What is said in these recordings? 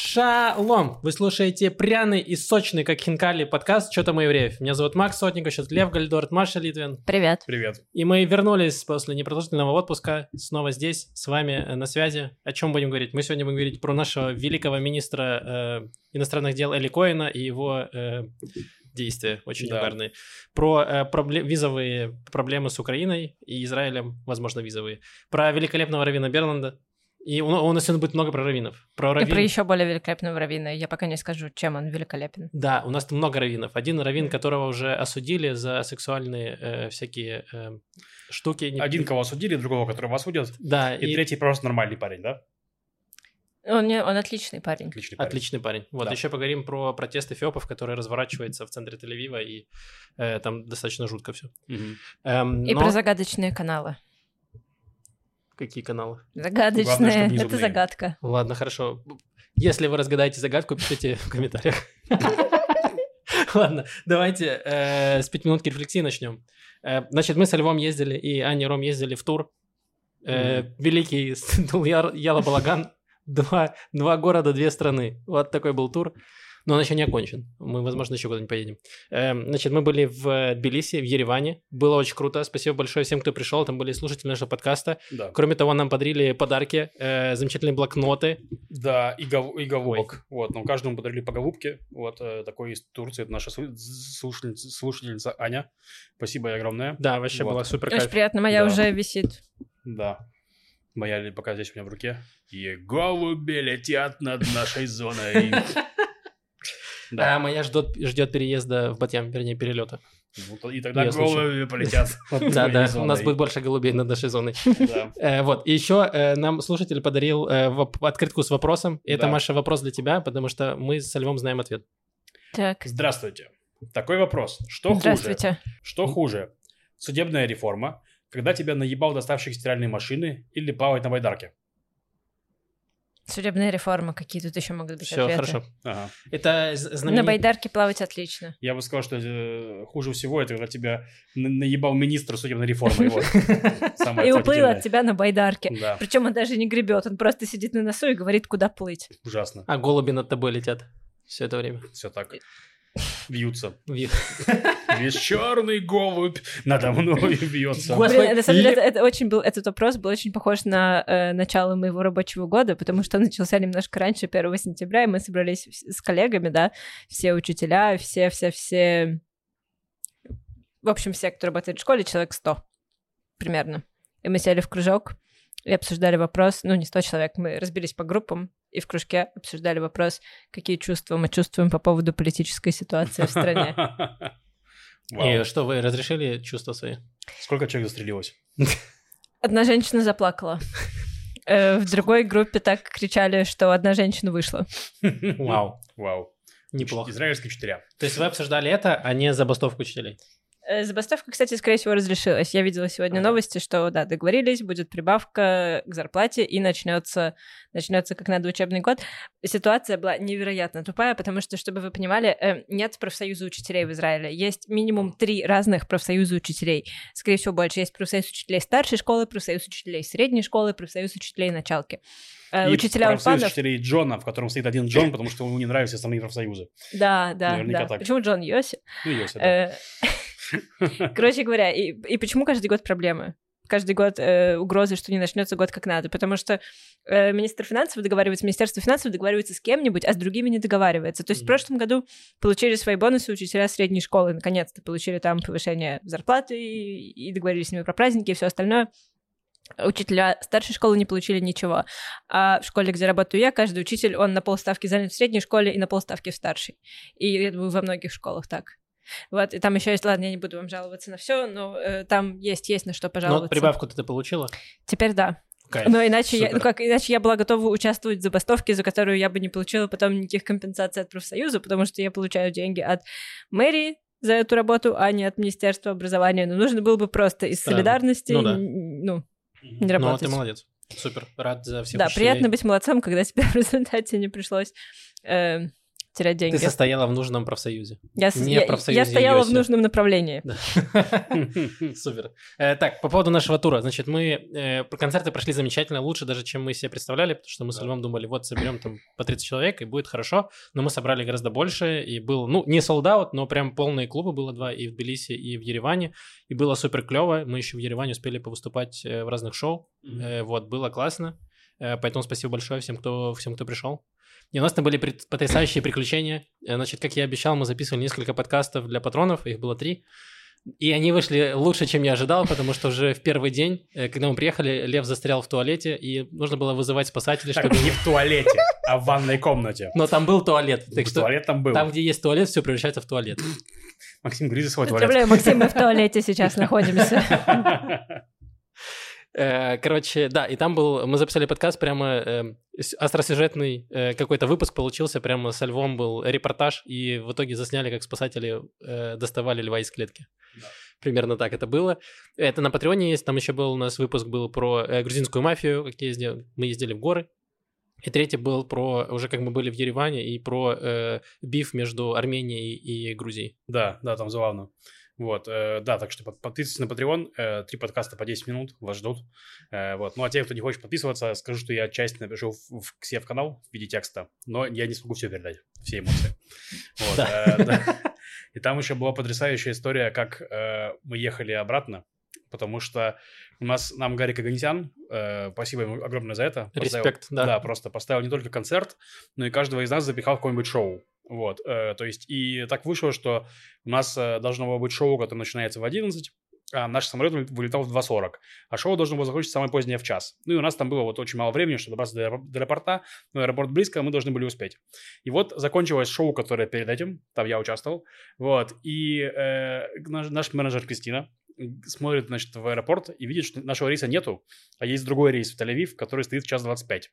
Шалом! Вы слушаете пряный и сочный, как хинкали, подкаст «Что там у евреев?». Меня зовут Макс Сотников, сейчас Лев Гальдорт, Маша Литвин. Привет. Привет. И мы вернулись после непродолжительного отпуска, снова здесь, с вами э, на связи. О чем будем говорить? Мы сегодня будем говорить про нашего великого министра э, иностранных дел Эли Коина и его э, действия очень Да. угарные. Про э, пробле- визовые проблемы с Украиной и Израилем, возможно, визовые. Про великолепного Равина Берланда. И у, у нас сегодня будет много про раввинов. Про И раввин... про еще более великолепного раввина. Я пока не скажу, чем он великолепен. Да, у нас там много раввинов. Один раввин, которого уже осудили за сексуальные э, всякие э, штуки. Не- Один, кого осудили, другого, которого осудят. Да, И, и, третий просто нормальный парень, да? Он, не, он отличный парень. Отличный парень. Отличный парень. Вот, Да. еще поговорим про протест эфиопов, который разворачивается в центре Тель-Авива, и э, там достаточно жутко все. Мгм. И про загадочные каналы. Какие каналы? Загадочные. Главное, Это зубные. загадка. Ладно, хорошо. Если вы разгадаете загадку, пишите в комментариях. Ладно, давайте э, с пятиминутки рефлексии начнем. Э, Значит, мы со Львом ездили, и Аня и Ром ездили в тур. Э, Великий Яр- Яла Балаган. Два, два города, две страны. Вот такой был тур. Но он еще не окончен. Мы, возможно, еще куда-нибудь поедем. Эм, Значит, мы были в Тбилиси, в Ереване. Было очень круто. Спасибо большое всем, кто пришел. Там были слушатели нашего подкаста. Да. Кроме того, нам подарили подарки, э, замечательные блокноты. Да, и, гов- и голубок. Вот, нам каждому подарили по голубке. Вот э, такой из Турции. Это наша слу- слушательница, слушательница Аня. Спасибо ей огромное. Да, вообще Вот. было супер Очень приятно. Моя Да. уже висит. Да. Моя ли- пока здесь у меня в руке. И голуби летят над нашей зоной. А Да. моя ждет, ждет переезда в Батьям, вернее, перелета. Ну, И тогда Я слушаю. голуби полетят. Да, да, у нас будет больше голубей над нашей зоной. Да. Э, Вот, и еще э, нам слушатель подарил э, открытку с вопросом. Это. Маша, вопрос для тебя, потому что мы со Львом знаем ответ. Так. Здравствуйте. Такой вопрос. Что хуже? Здравствуйте. Что хуже? Судебная реформа, когда тебя наебал доставщик стиральной машины или плавать на байдарке? Судебная реформа. Какие тут еще могут быть Все, ответы? хорошо. Ага. Это з- На байдарке плавать отлично. Я бы сказал, что э, хуже всего это когда тебя на- наебал министр судебной реформы. И уплыл от тебя на байдарке. Да, Причем он даже не гребет, он просто сидит на носу и говорит, куда плыть. ужасно. А голуби над тобой летят все это время. Все так. Вьются. Ви- Весь черный голубь надо мной вьется. Блин, на самом деле, Ле- это, это очень был, этот вопрос был очень похож на э, начало моего рабочего года, потому что он начался немножко раньше, 1 сентября, и мы собрались с коллегами, да, все учителя, все-все-все... В общем, все, кто работает в школе, человек 100 примерно. И мы сели в кружок и обсуждали вопрос, ну, не 100 человек, мы разбились по группам, и в кружке обсуждали вопрос, какие чувства мы чувствуем по поводу политической ситуации в стране. И что, вы разрешили чувства свои? Сколько человек застрелилось? Одна женщина заплакала. Э, В другой группе так кричали, что одна женщина вышла. Вау, Вау. неплохо. Израильские учителя. То есть вы обсуждали это, а не забастовку учителей? Э, Забастовка, кстати, скорее всего, разрешилась. Я видела сегодня новости, что, да, договорились, будет прибавка к зарплате, и начнется, начнется как надо учебный год. Ситуация была невероятно тупая, потому что, чтобы вы понимали, э, нет профсоюза учителей в Израиле. Есть минимум три разных профсоюза учителей. Скорее всего, больше. Есть профсоюз учителей старшей школы, профсоюз учителей средней школы, профсоюз учителей началки. Э, И Учителя профсоюз Урфанов... учителей Джона, в котором стоит один Джон, потому что ему не нравятся остальные профсоюзы. Да, да, Наверняка да. так. Почему Джон Йоси? Ну, Йоси, да. Короче говоря, и, и почему каждый год проблемы? Каждый год э, угрозы, что не начнется год как надо, потому что э, министр финансов договаривается, Министерство финансов договаривается с кем-нибудь, а с другими не договаривается. То есть в Мгм. прошлом году получили свои бонусы учителя средней школы, наконец-то получили там повышение зарплаты и, и договорились с ними про праздники и все остальное. Учителя старшей школы не получили ничего. А в школе, где работаю я, каждый учитель, он на полставки занят в средней школе и на полставки в старшей. И я думаю, во многих школах так. Вот, и там еще есть, ладно, я не буду вам жаловаться на все, но э, там есть, есть на что Но пожаловаться. прибавку ты получила? Теперь да. Кайф. Но иначе я, ну как, иначе я была готова участвовать в забастовке, за которую я бы не получила потом никаких компенсаций от профсоюза, потому что я получаю деньги от мэрии за эту работу, а не от Министерства образования. Но нужно было бы просто из Странно. солидарности, Ну да. ну, не Ну, работать. ты молодец. Супер, рад за всех Да, учителей. приятно быть молодцом, когда тебе в результате не пришлось э, терять деньги. Ты состояла в нужном профсоюзе. Я, не я- профсоюзе я стояла в нужном направлении. Супер. Э, Так, по поводу нашего тура. Значит, мы э, концерты прошли замечательно, лучше даже, чем мы себе представляли, потому что мы с. Львом думали, вот соберем там по 30 человек, и будет хорошо. Но мы собрали гораздо больше, и был, ну, не солдат, но прям полные клубы было два, и в Тбилиси, и в Ереване. И было супер клево. Мы еще в Ереване успели повыступать э, в разных шоу. Вот, было классно. Поэтому спасибо большое всем, кто, всем, кто пришел. И у нас там были потрясающие приключения. Э, Значит, как я обещал, мы записывали несколько подкастов для патронов, их было три. И они вышли лучше, чем я ожидал, потому что уже в первый день, э, когда мы приехали, Лев застрял в туалете, и нужно было вызывать спасателей, Так, чтобы... не в туалете, а в ванной комнате. Но там был туалет, так что Туалет там был. там, где есть туалет, все превращается в туалет. Максим, грызи свой туалет. Поздравляю, Максим, мы в туалете сейчас находимся. Э, Короче, да, и там был, мы записали подкаст, прямо э, с- остросюжетный э, какой-то выпуск получился, прямо со львом был репортаж, и в итоге засняли, как спасатели э, доставали льва из клетки. Примерно так это было. Это на Патреоне есть, там еще был у нас выпуск был про грузинскую мафию, как ездили, мы ездили в горы. И третий был про, уже как мы были в Ереване, и про э, биф между Арменией и Грузией. Да, да, там забавно. Вот, э, да, так что под- подписывайтесь на Patreon, э, три подкаста по 10 минут вас ждут. Э, вот, ну а те, кто не хочет подписываться, скажу, что я часть напишу в, в- к себе в канал в виде текста, но я не смогу все передать, все эмоции. Вот, э, да. И там еще была потрясающая история, как э, мы ехали обратно, потому что у нас, нам Гарри Каганесян, э, спасибо ему огромное за это. поставил- Респект, да. Да, просто поставил не только концерт, но и каждого из нас запихал в какое-нибудь шоу. Вот, э, то есть, и так вышло, что у нас э, должно было быть шоу, которое начинается в 11, а наш самолет вы- вылетал в 2.40, а шоу должно было закончиться самое позднее в час. Ну и у нас там было вот очень мало времени, чтобы добраться до, аэропор- до аэропорта, но аэропорт близко, мы должны были успеть. И вот закончилось шоу, которое перед этим, там я участвовал, вот, и э, наш, наш менеджер Кристина смотрит, значит, в аэропорт и видит, что нашего рейса нету, а есть другой рейс в Тель-Авив, который стоит в час 25.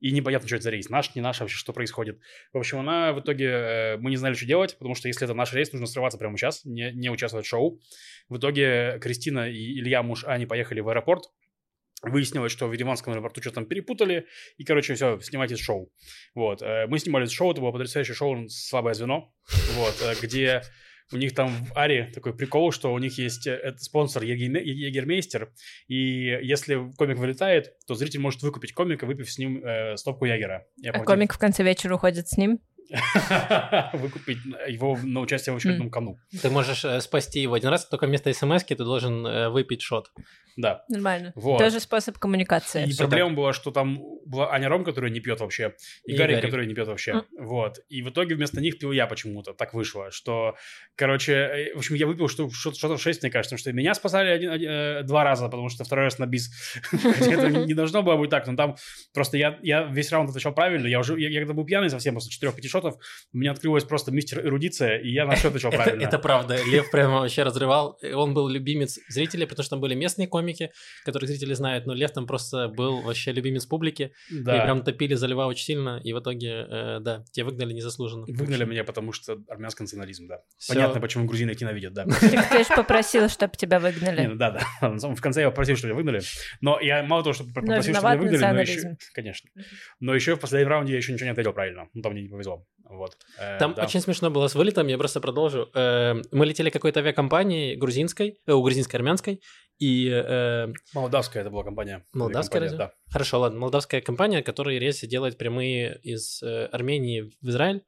И непонятно, что это за рейс. Наш, не наш, вообще, что происходит. В общем, она в итоге... э, мы не знали, что делать, потому что если это наш рейс, нужно срываться прямо сейчас, не, не участвовать в шоу. В итоге Кристина и Илья, муж Ани, поехали в аэропорт. Выяснилось, что в Ереванском аэропорту что-то там перепутали, и, короче, все, снимайте шоу. Вот, э, мы снимали шоу, это было потрясающее шоу «Слабое звено», вот, э, где у них там в Аре такой прикол, что у них есть э, спонсор Егермейстер, и если комик вылетает, то зритель может выкупить комика, выпив с ним э, стопку Ягера. А оплатив- комик в конце вечера уходит с ним. Выкупить его на участие в очередном кону. Ты можешь э, спасти его один раз, только вместо смс ты должен э, выпить шот. Да. Нормально. Вот. Тоже способ коммуникации. И проблема была, что там была Аня Ром, которая не пьет вообще, и, И Гарик, Гарик. который не пьет вообще. Вот. И в итоге вместо них пил я почему-то. Так вышло, что, короче, э, в общем, я выпил что- что- что-то в 6, мне кажется, потому что меня спасали один, один- два раза, потому что второй раз на бис. Это не должно было быть так, но там просто я, я весь раунд отвечал правильно, я уже, я, я когда был пьяный совсем после 4-5 шотов, у меня открылась просто мистер эрудиция, и я на отвечал Это, правильно. это правда. Лев прямо вообще разрывал. Он был любимец зрителей, потому что там были местные комики, которых зрители знают, но Лев там просто был вообще любимец публики. И прям топили за Льва очень сильно, и в итоге, э, да, тебя выгнали незаслуженно. Выгнали меня, потому что армянский национализм, да. Понятно, почему грузины их ненавидят, да. Ты же попросил, чтобы тебя выгнали. ну да, да. Самом- В конце я попросил, чтобы меня выгнали. Но я мало того, что попросил, чтобы меня выгнали, но еще... Конечно. Но еще в последнем раунде я еще ничего не ответил правильно. Ну, там мне не повезло. Вот. Э, Там да. очень смешно было с вылетом, я просто продолжу. Э, Мы летели какой-то авиакомпании грузинской, э, у грузинской, армянской, и э, Молдавская это была компания. Молдавская Компания, разве? Да. Хорошо, ладно. Молдавская компания, которая рейсы делает прямые из э, Армении в Израиль.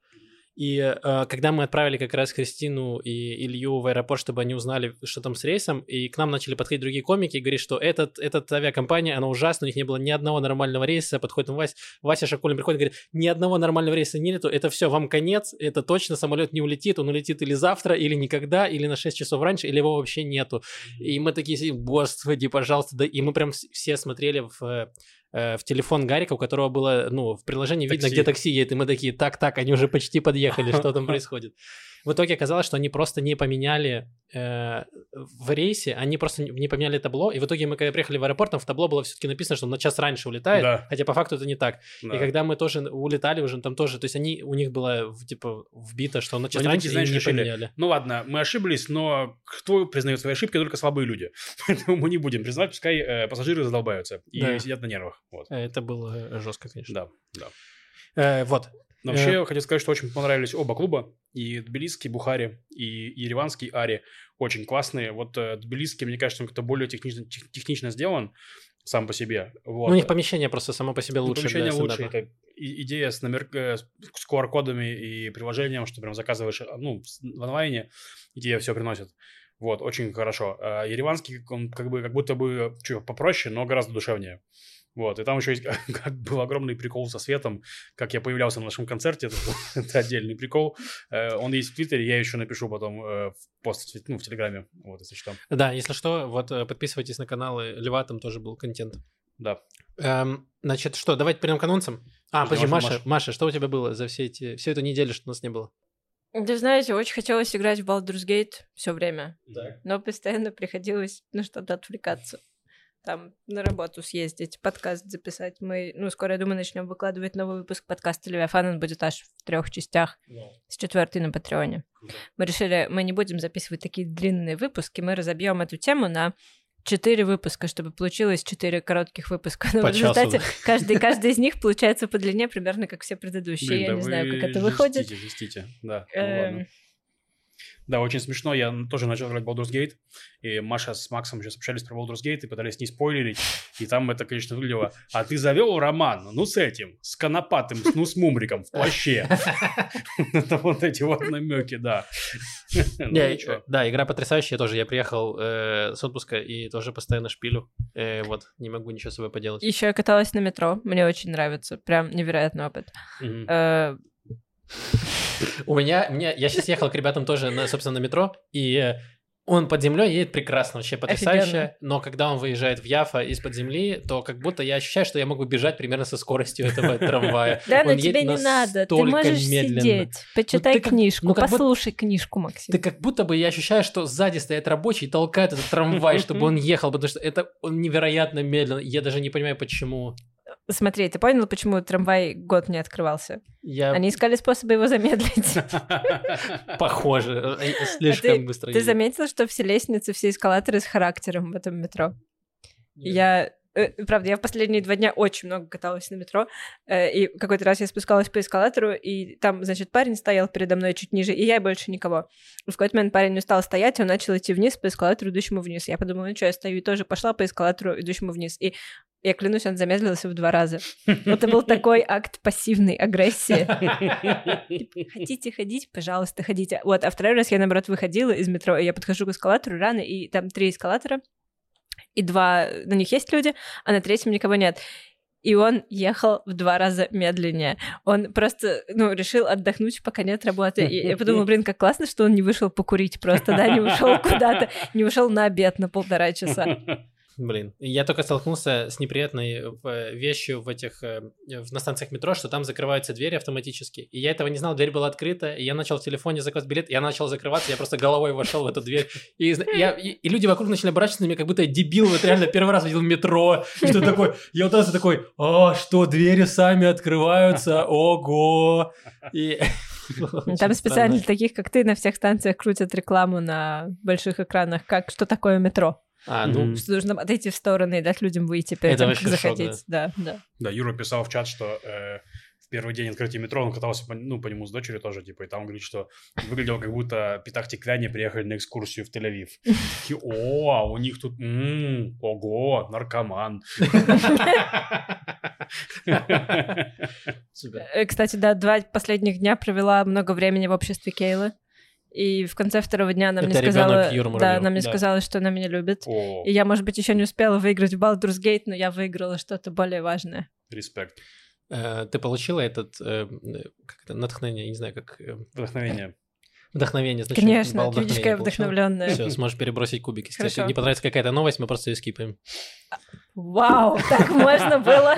И э, когда мы отправили как раз Кристину и Илью в аэропорт, чтобы они узнали, что там с рейсом, и к нам начали подходить другие комики и говорить, что этот, этот авиакомпания, она ужасна, у них не было ни одного нормального рейса. Подходит он Вася, Вася Шакулин приходит и говорит, ни одного нормального рейса нету, это все, вам конец, это точно самолет не улетит, он улетит или завтра, или никогда, или на 6 часов раньше, или его вообще нету. И мы такие господи, пожалуйста, да, и мы прям все смотрели в, э, в телефон Гарика, у которого было, ну, в приложении видно, Такси. где такси едет, и мы такие, так, так, они уже почти подъехали, что там происходит. В итоге оказалось, что они просто не поменяли э, в рейсе, они просто не поменяли табло, и в итоге мы, когда приехали в аэропорт, там в табло было все-таки написано, что он на час раньше улетает, Да. хотя по факту это не так. Да. И когда мы тоже улетали уже, там тоже, то есть они, у них было, типа, вбито, что он на час Они раньше, такие, знаешь, и не решили, поменяли. Ну ладно, мы ошиблись, но кто признает свои ошибки, только слабые люди. Поэтому мы не будем признавать, пускай э, пассажиры задолбаются и Да. сидят на нервах. Вот. Э, Это было жестко, конечно. Да, да. Э, вот. Но вообще, я хотел сказать, что очень понравились оба клуба. И Тбилисский Бухари, и Ереванский Ари. Очень классные. Вот э, Тбилисский, мне кажется, он как-то более технично, тех- технично сделан сам по себе. Вот. Ну, у них помещение просто само по себе Ну, лучше помещение лучше. Это идея с, номер, э, с QR-кодами и приложением, что прям заказываешь ну, с- в онлайне, идея все приносит. Вот, очень хорошо. А Ереванский, он как бы как будто бы чё, попроще, но гораздо душевнее. Вот, и там еще есть как был огромный прикол со светом, как я появлялся на нашем концерте, это, был- это отдельный прикол. Э, Он есть в Твиттере, я еще напишу потом э, в пост, ну, в Телеграме, вот, если что. Да, если что, вот э, подписывайтесь на каналы Льва, там тоже был контент. Да. Эм, значит, что, давайте перейдем к анонсам. А, Подожди, Маша, Маша. Маша, что у тебя было за все эти, всю эту неделю, что у нас не было? Да знаете, очень хотелось играть в Baldur's Gate все время, Да. но постоянно приходилось на что-то отвлекаться. Там на работу съездить, подкаст записать. Мы, ну, скоро, я думаю, начнем выкладывать новый выпуск подкаста Левиафан. Он будет аж в трех частях, с четвертой на Патреоне. Да. Мы решили, мы не будем записывать такие длинные выпуски, мы разобьем эту тему на четыре выпуска, чтобы получилось четыре коротких выпуска. Но По в результате часу, каждый, каждый из них получается по длине примерно как все предыдущие. Блин, я да не знаю, как это выходит. жестите, жестите, да. ну Эм. Да, очень смешно. Я тоже начал играть в Baldur's Gate, и Маша с Максом сейчас общались про Baldur's Gate и пытались не спойлерить, и там это, конечно, выглядело. А ты завел роман, ну, с этим, с конопатым, ну, с мумриком в плаще. Это вот эти вот намеки, да. Ну, э, да, игра потрясающая тоже. Я приехал э, с отпуска и тоже постоянно шпилю. Э, вот, не могу ничего с собой поделать. Еще я каталась на метро, мне очень нравится, прям невероятный опыт. У меня, мне, я сейчас ехал к ребятам тоже, на, собственно, на метро, и он под землей едет прекрасно, вообще потрясающе. Офигенно. Но когда он выезжает в Яфа из-под земли, то как будто я ощущаю, что я могу бежать примерно со скоростью этого трамвая. Да, но тебе не надо, ты можешь сидеть, почитай ты как- книжку, ну, послушай книжку, Максим. Ты как будто бы я ощущаю, что сзади стоят рабочие и толкают этот трамвай, чтобы он ехал, потому что это он невероятно медленно. Я даже не понимаю, почему. Смотри, ты понял, почему трамвай год не открывался? Я Они искали способы его замедлить. похоже, э, слишком быстро. Ты заметил, что все лестницы, все эскалаторы с характером в этом метро? Я, э, правда, я в последние два дня очень много каталась на метро, э, и какой-то раз я спускалась по эскалатору, и там, значит, парень стоял передо мной чуть ниже, и я и больше никого. В какой-то момент парень устал стоять, и он начал идти вниз по эскалатору, идущему вниз. Я подумала, ну что, я стою и тоже пошла по эскалатору, идущему вниз. И я клянусь, он замедлился в два раза. Это был такой акт пассивной агрессии. Хотите ходить, пожалуйста, ходите. Вот, а второй раз я, наоборот, выходила из метро, и я подхожу к эскалатору рано, и там три эскалатора, и два, на них есть люди, а на третьем никого нет. И он ехал в два раза медленнее. Он просто, ну, решил отдохнуть, пока нет работы. И я подумала, блин, как классно, что он не вышел покурить просто, да, не ушел куда-то, не ушел на обед на полтора часа. Блин, я только столкнулся с неприятной э, вещью в этих э, на станциях метро, что там закрываются двери автоматически. И я этого не знал, дверь была открыта, и я начал в телефоне заказывать билет, я начал закрываться, я просто головой вошел в эту дверь. И, я, и, и люди вокруг начали оборачиваться на меня, как будто я дебил, вот реально первый раз видел метро. Что такое? Я вот раз такой, а, что, двери сами открываются? Ого! И... Там специально для таких, как ты, на всех станциях крутят рекламу на больших экранах, как что такое метро. А, ну. Что нужно отойти в стороны и дать людям выйти перед Это тем, как вообще шок, заходить. Да, да. Да, Юра писал в чат, что э, в первый день открытия метро он катался по, ну, по нему с дочерью тоже, типа, и там говорит, что выглядело, как будто петахтикляне приехали на экскурсию в Тель-Авив. Такие, о, а у них тут, ого, наркоман. Э, Кстати, да, два последних дня провела много времени в обществе Кейлы. И в конце второго дня она мне сказала... Да, она мне Да. сказала, что она меня любит. О, И я, может быть, еще не успела выиграть в Baldur's Gate, но я выиграла что-то более важное. респект. Э, Ты получила этот, э, э, как это, натхнение, не знаю, как... Вдохновение. Вдохновение, значит, Конечно, вдохновения вдохновленная. Все, сможешь перебросить кубики. Если тебе не понравится какая-то новость, мы просто ее скипаем. Вау, так можно было?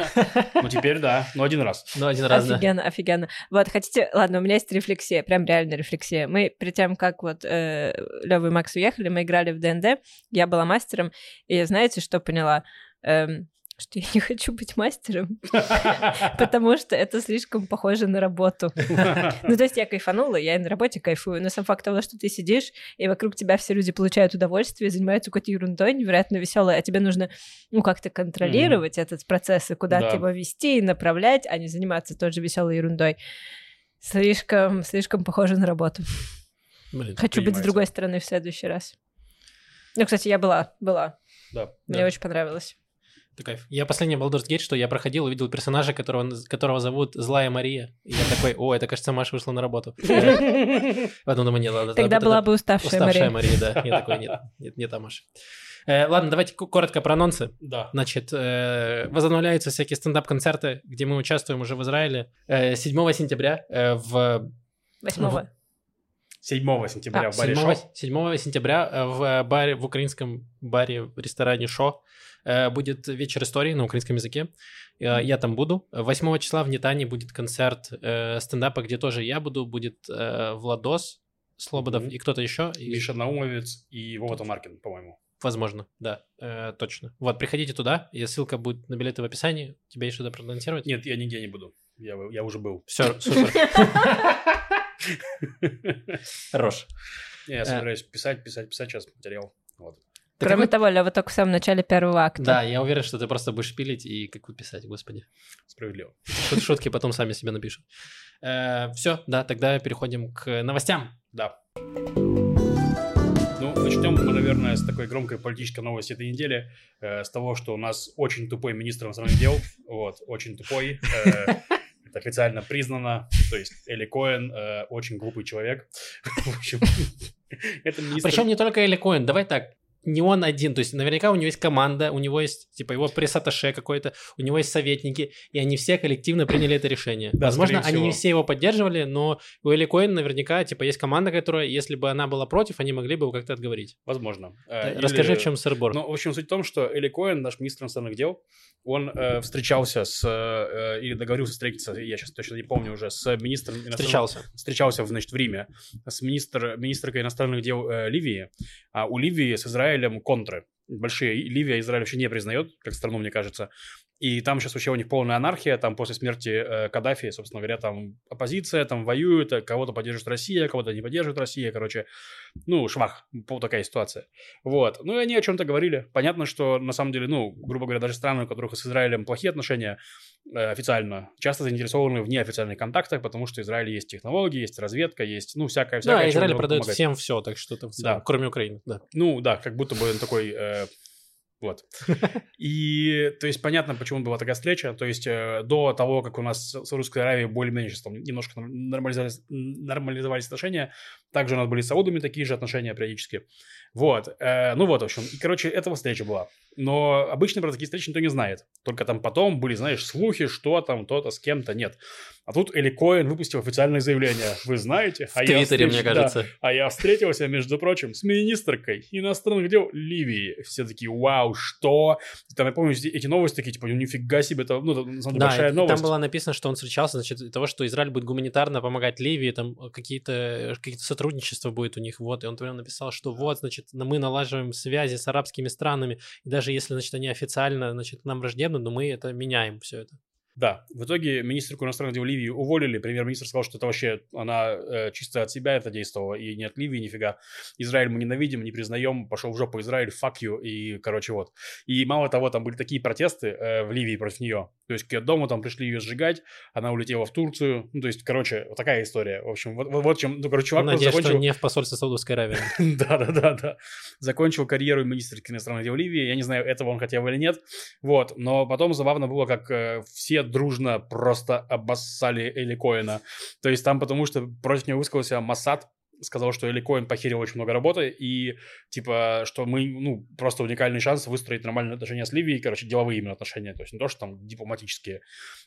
Ну, теперь да, ну, один раз. Ну, один раз, да. Офигенно, офигенно. Вот, хотите... Ладно, у меня есть рефлексия, прям реально рефлексия. Мы перед тем, как вот э, Лёва и Макс уехали, мы играли в ДНД, я была мастером, и знаете, что поняла? Эм, что я не хочу быть мастером, потому что это слишком похоже на работу. Ну, то есть я кайфанула, я и на работе кайфую, но сам факт того, что ты сидишь, и вокруг тебя все люди получают удовольствие, занимаются какой-то ерундой невероятно веселой, а тебе нужно, ну, как-то контролировать этот процесс и куда-то Да. его вести и направлять, а не заниматься той же веселой ерундой. Слишком, слишком похоже на работу. Хочу быть с другой стороны в следующий раз. Ну, кстати, я была, была. Да. Мне очень понравилось. Это кайф. Я последний Baldur's Gate, что я проходил, увидел персонажа, которого, которого зовут Злая Мария. И я такой, о, это, кажется, Маша вышла на работу. Потом думаю, нет, ладно. Тогда была бы уставшая, Уставшая Мария. Мария, да. Я такой, нет, нет, не та Маша. Э, Ладно, давайте коротко про анонсы. Да. Значит, э, возобновляются всякие стендап-концерты, где мы участвуем уже в Израиле. Э, 7 сентября э, в... Восьмого. 7 сентября А, в баре 7, Шо. 7 сентября в баре, в украинском баре, в ресторане Шо будет вечер истории на украинском языке. Э, Я там буду. 8 числа в Нетане будет концерт э, стендапа, где тоже я буду. Будет э, Владос Слободов Мгм. и кто-то еще. Миша Наумовец и Вова Томаркин, по-моему. Возможно, да, э, точно. Вот, приходите туда, и ссылка будет на билеты в описании. Тебе есть что-то проанонсировать? Нет, я нигде не буду. Я, я уже был. Все, супер. Хорош. Я Э. собираюсь писать, писать, писать сейчас материал. Вот. Кроме того, Лева только в самом начале первого акта. Да, я уверен, что ты просто будешь пилить и как вы писать, господи. Справедливо. Шут- Шутки потом сами себе напишут. все, да, тогда переходим к новостям. Да. Ну, начнем мы, наверное, с такой громкой политической новости этой недели. э, с того, что у нас очень тупой министр иностранных дел. Вот, очень тупой. э, это официально признано. То есть Эли Коэн э, очень глупый человек. В общем, это министр... Причем не только Эли Коэн, давай так, не он один, то есть наверняка у него есть команда, у него есть, типа, его пресс-атташе какой-то, у него есть советники, и они все коллективно приняли это решение. Да, Возможно, они не всего. все его поддерживали, но у Эли Коэн наверняка, типа, есть команда, которая, если бы она была против, они могли бы его как-то отговорить. Возможно. Э, Расскажи, или- в чем сырбор. Ну, в общем, суть в том, что Эли Коэн, наш министр иностранных дел, он э, встречался с, э, или договорился встретиться, я сейчас точно не помню уже, с министром иностранных Встречался. встречался, в, значит, в Риме с министр, министркой иностранных дел э, Ливии, а у Ливии с Израилем контры большие. Ливия Израиль вообще не признает, как страну, мне кажется. И там сейчас вообще у них полная анархия, там после смерти э, Каддафи, собственно говоря, там оппозиция, там воюют, э, кого-то поддерживает Россия, кого-то не поддерживает Россия, короче, ну, швах, такая ситуация. Вот, ну и они о чем-то говорили. Понятно, что на самом деле, ну, грубо говоря, даже страны, у которых с Израилем плохие отношения, э, официально, часто заинтересованы в неофициальных контактах, потому что в Израиле есть технологии, есть разведка, есть, ну, всякое, всякое. Да, Израиль продает помогать. всем все, так что целом, Да. кроме Украины, да. Ну, да, как будто бы он такой... э, вот. И, то есть, понятно, почему была такая встреча. То есть, э, до того, как у нас с Русской Аравией более-менее там немножко нормализовались, нормализовались отношения, также у нас были с Саудами такие же отношения периодически. Вот. э, ну вот, в общем. И, короче, этого встреча была. Но обычно про такие встречи никто не знает. Только там потом были, знаешь, слухи, что там, то-то с кем-то. Нет. А тут Эли Коэн выпустил официальное заявление. Вы знаете? В а я Твиттере, встреч- мне да, кажется. а я встретился, между прочим, с министркой иностранных дел Ливии. Все такие, вау, что? Там, я помню, эти новости такие, типа, ну, нифига себе, это, ну, на самом деле, Да, большая и новость. там было написано, что он встречался, значит, из-за того, что Израиль будет гуманитарно помогать Ливии, там э, какие-то какие сотрудничества будет у них, вот, и он прям написал, что вот, значит, мы налаживаем связи с арабскими странами, и даже если, значит, они официально, значит, нам враждебны, но мы это меняем, все это. Да, в итоге министрку иностранных дел Ливии уволили. Премьер-министр сказал, что это вообще она э, чисто от себя это действовала, и не от Ливии нифига. Израиль мы ненавидим, не признаем, пошел в жопу Израиль, fuck you, и, короче, вот. И мало того, там были такие протесты э, в Ливии против нее. То есть к ее дому там пришли ее сжигать, она улетела в Турцию. Ну, то есть, короче, вот такая история. В общем, вот, вот, вот чем, ну, короче, чувак Надеюсь, что закончил... не в посольстве Саудовской Аравии. Да-да-да-да. Закончил карьеру министра иностранных дел Ливии. Я не знаю, этого он хотел или нет. Вот. Но потом забавно было, как э, дружно просто обоссали Эли Коэна. То есть там потому, что против него высказался Масад, сказал, что Эли Коэн похерил очень много работы, и, типа, что мы, ну, просто уникальный шанс выстроить нормальные отношения с Ливией, короче, деловые именно отношения, то есть не то, что там дипломатические.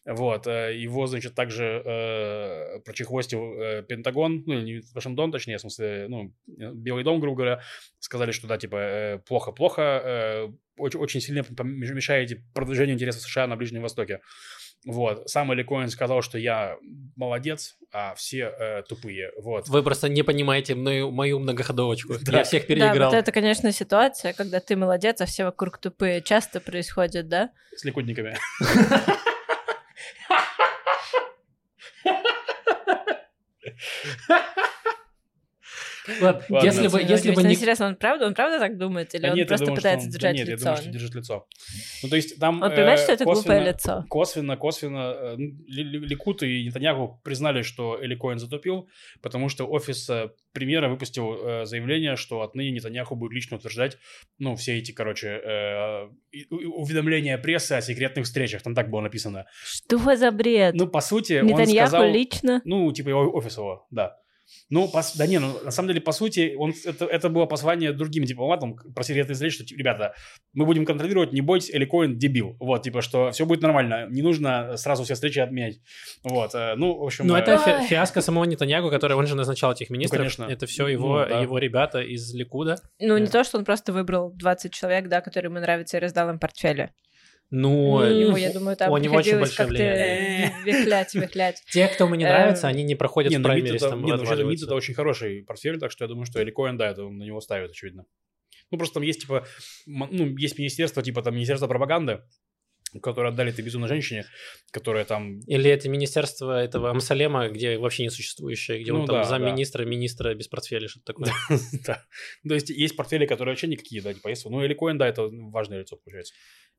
Вот. э, Его, значит, также э, прочехвостил э, Пентагон, ну, не Вашингтон, точнее, в смысле, ну, Белый дом, грубо говоря, сказали, что, да, типа, э, плохо-плохо, э, очень, очень сильно мешаете продвижению интересов США на Ближнем Востоке. Вот. Сам Эли Коэн сказал, что я молодец, а все э, тупые. Вот. Вы просто не понимаете мою, мою многоходовочку. Да. Я всех Да, переиграл. вот это, конечно, ситуация, когда ты молодец, а все вокруг тупые. Часто происходит, да? С ликудниками. Ладно, Ладно. если бы, если бы не... интересно, он правда, он правда так думает? Или он нет, просто думаю, пытается он- да держать нет, я лицо? думаю, что держит лицо. Ну, то есть там... Он понимает, э, что это глупое лицо? Косвенно, косвенно э, Ли- Ликут и Нетаньяху признали, что Эли Коэн затупил, потому что офис э, премьера выпустил э, заявление, что отныне Нетаньяху будет лично утверждать, ну, все эти, короче, э, уведомления прессы о секретных встречах, там так было написано. Что за бред? Ну, по сути, он сказал... лично? Ну, типа его офис его, да. Ну, пос- да не, ну, на самом деле, по сути, он, это, это было послание другим дипломатам про секретные встречи, что, типа, ребята, мы будем контролировать, не бойтесь, Эли Коэн дебил. Вот, типа, что все будет нормально, не нужно сразу все встречи отменять. Вот, э, ну, в общем... Ну, э, это фи- фиаско самого Нетаньягу, который он же назначал этих министров. конечно. Это все его, Ну, да. его ребята из Ликуда. Ну, не Э. то, что он просто выбрал 20 человек, да, которые ему нравятся, и раздал им портфели. Ну, И э, ему, я думаю, там у него очень большое влияние. вихлять, вихлять. те, кто мне не Эм, нравится, они не проходят не, в ну, праймерис, ну, вообще-то МИД отваливаются. это очень хороший портфель, так что я думаю, что Эли Коэн, да, это он на него ставит, очевидно. Ну, просто там есть, типа, ну, есть министерство, типа, там, Министерство пропаганды, которое отдали этой безумной женщине, которая там Или это министерство этого Амсалема, где вообще не существующее, где Ну он там да, замминистра, министра без портфеля, что-то такое. Да. То есть есть портфели, которые вообще никакие, да, типа есть. Ну, Эли Коэн, да, это важное лицо, получается.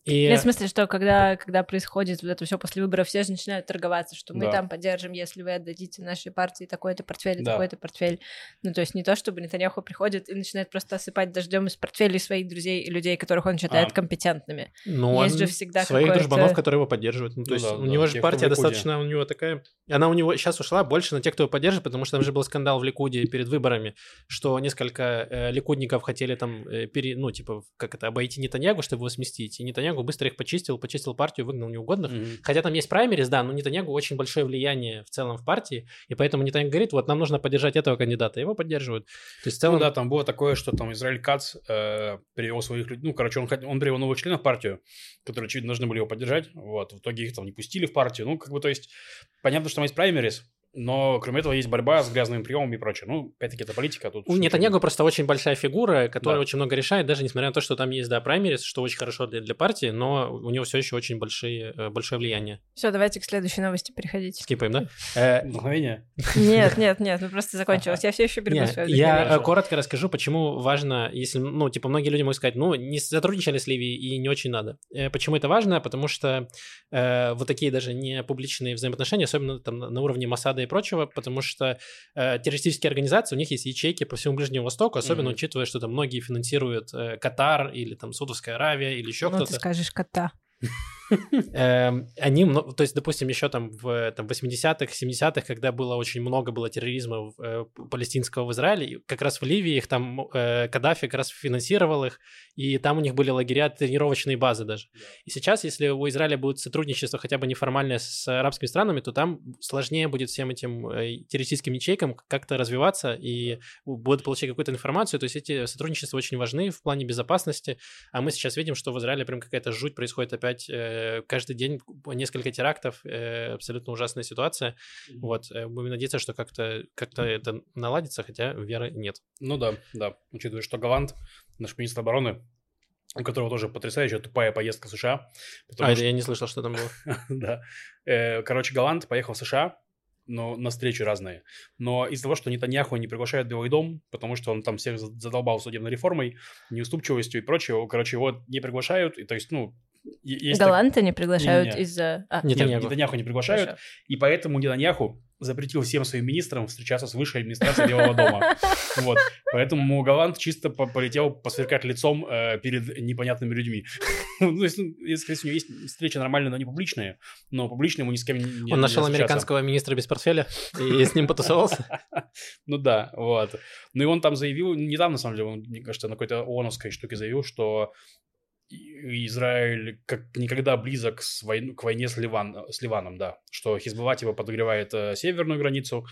И Нет, в смысле, что когда, когда происходит вот это все после выборов, все же начинают торговаться, что мы Да. там поддержим, если вы отдадите нашей партии такой-то портфель, Да. такой-то портфель. Ну, то есть не то, чтобы Нетаньяху приходит и начинает просто осыпать дождем из портфелей своих друзей и людей, которых он считает А. компетентными. ну, есть он же всегда своих дружбанов, которые его поддерживают. Ну, то Ну есть да, у да, него же партия достаточно, у него такая... Она у него сейчас ушла больше на тех, кто его поддерживает, потому что там же был скандал в Ликуде перед выборами, что несколько э, ликудников хотели там, э, пере, ну, типа, как это, обойти Нетаньягу, чтобы его сместить. И Нетаньягу быстро их почистил, почистил партию, выгнал неугодных. Мгм. Хотя там есть праймерис, да, но Нетаньягу очень большое влияние в целом в партии, и поэтому Нетаньягу говорит, вот нам нужно поддержать этого кандидата, его поддерживают. То есть в целом... Ну да, там было такое, что там Израиль Кац э, привел своих людей, ну, короче, он, он привел новых членов в партию, которые, очевидно, должны были его поддержать, вот, в итоге их там не пустили в партию, ну, как бы, то есть, понятно, что там есть праймерис, но, кроме этого, есть борьба с грязными приемами и прочее, ну, опять-таки, это политика, тут... У Нетаньягу просто очень большая фигура, которая Да. очень много решает, даже несмотря на то, что там есть, да, праймерис, что очень хорошо для, для партии, но у него все еще очень большие, э, большое влияние. Все, давайте к следующей новости переходить. Скипаем, да? Э, Мгновение. Нет, нет, нет, ну просто закончилось. Я все еще берегу свое я вдохновение. э, коротко расскажу, почему важно, если, ну, типа, многие люди могут сказать, ну, не сотрудничали с Ливией и не очень надо. Э, Почему это важно? Потому что э, вот такие даже не публичные взаимоотношения, особенно там на на уровне Масада и прочего, потому что э, террористические организации, у них есть ячейки по всему Ближнему Востоку, особенно Мгм. учитывая, что там многие финансируют э, Катар или там Саудовская Аравия или еще Ну, ты кто-то. скажешь кота. Эм, они, то есть, допустим, еще там в там, 80-х, 70-х, когда было очень много было терроризма э, палестинского в Израиле, как раз в Ливии их там э, Каддафи как раз финансировал их, и там у них были лагеря, тренировочные базы даже. И сейчас, если у Израиля будет сотрудничество хотя бы неформальное с арабскими странами, то там сложнее будет всем этим э, террористическим ячейкам как-то развиваться и будут получать какую-то информацию. То есть эти сотрудничества очень важны в плане безопасности, а мы сейчас видим, что в Израиле прям какая-то жуть происходит опять э, каждый день несколько терактов, э, абсолютно ужасная ситуация. Вот, э, будем надеяться, что как-то как это наладится, хотя веры нет. Ну да, да, учитывая, что Галант, наш министр обороны, у которого тоже потрясающая тупая поездка в США. А, что- я не слышал, что там было. да. Э, Короче, Галант поехал в США, но на встречи разные. Но из-за того, что Нетаньяху не приглашает в Белый дом, потому что он там всех за- задолбал судебной реформой, неуступчивостью и прочее, короче, его не приглашают, и то есть, ну, есть так- Галанта не приглашают из-за... А, Нет, Нет, Нетаньяху. Не приглашают, хорошо. и поэтому Нетаньяху запретил всем своим министрам встречаться с высшей администрацией Белого дома. Вот. Поэтому Галант чисто по- полетел посверкать лицом э, перед непонятными людьми. Ну, ну, если у него есть встречи нормальные, но не публичные, но публичные ему ни с кем не не Он нашел встречаться. американского министра без портфеля и с ним потусовался. Ну да, вот. Ну и он там заявил, недавно, на самом деле, он, мне кажется, на какой-то ООНовской штуке заявил, что Израиль как никогда близок с войн- к войне с, Ливан, с Ливаном, да. Что Хизбалла типа подогревает э, северную границу.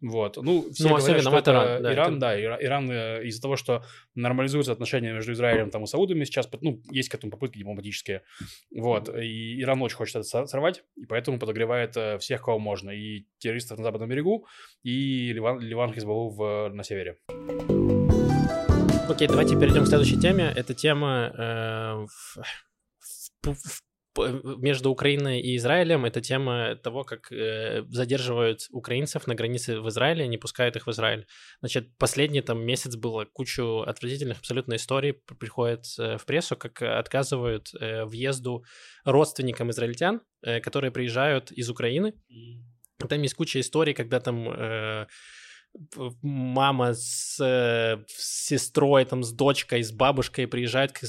Вот. Ну, все Ну, говорят, особенно что это Иран, да, Иран, это- да, Ира- Иран э, из-за того, что нормализуются отношения между Израилем там, и Саудами сейчас, ну, есть к этому попытки дипломатические. Вот. И Иран очень хочет это со- сорвать, и поэтому подогревает э, всех, кого можно. И террористов на западном берегу, и Ливан, Ливан Хизбаллу в, на севере. Окей, давайте перейдем к следующей теме. Это тема э, в- в- в между Украиной и Израилем это тема того, как э, задерживают украинцев на границе в Израиле, не пускают их в Израиль. Значит, последний там месяц было кучу отвратительных абсолютно историй приходит э, в прессу, как отказывают э, въезду родственникам израильтян, э, которые приезжают из Украины. Там есть куча историй, когда там э, мама с, э, с сестрой, там, с дочкой, с бабушкой приезжают к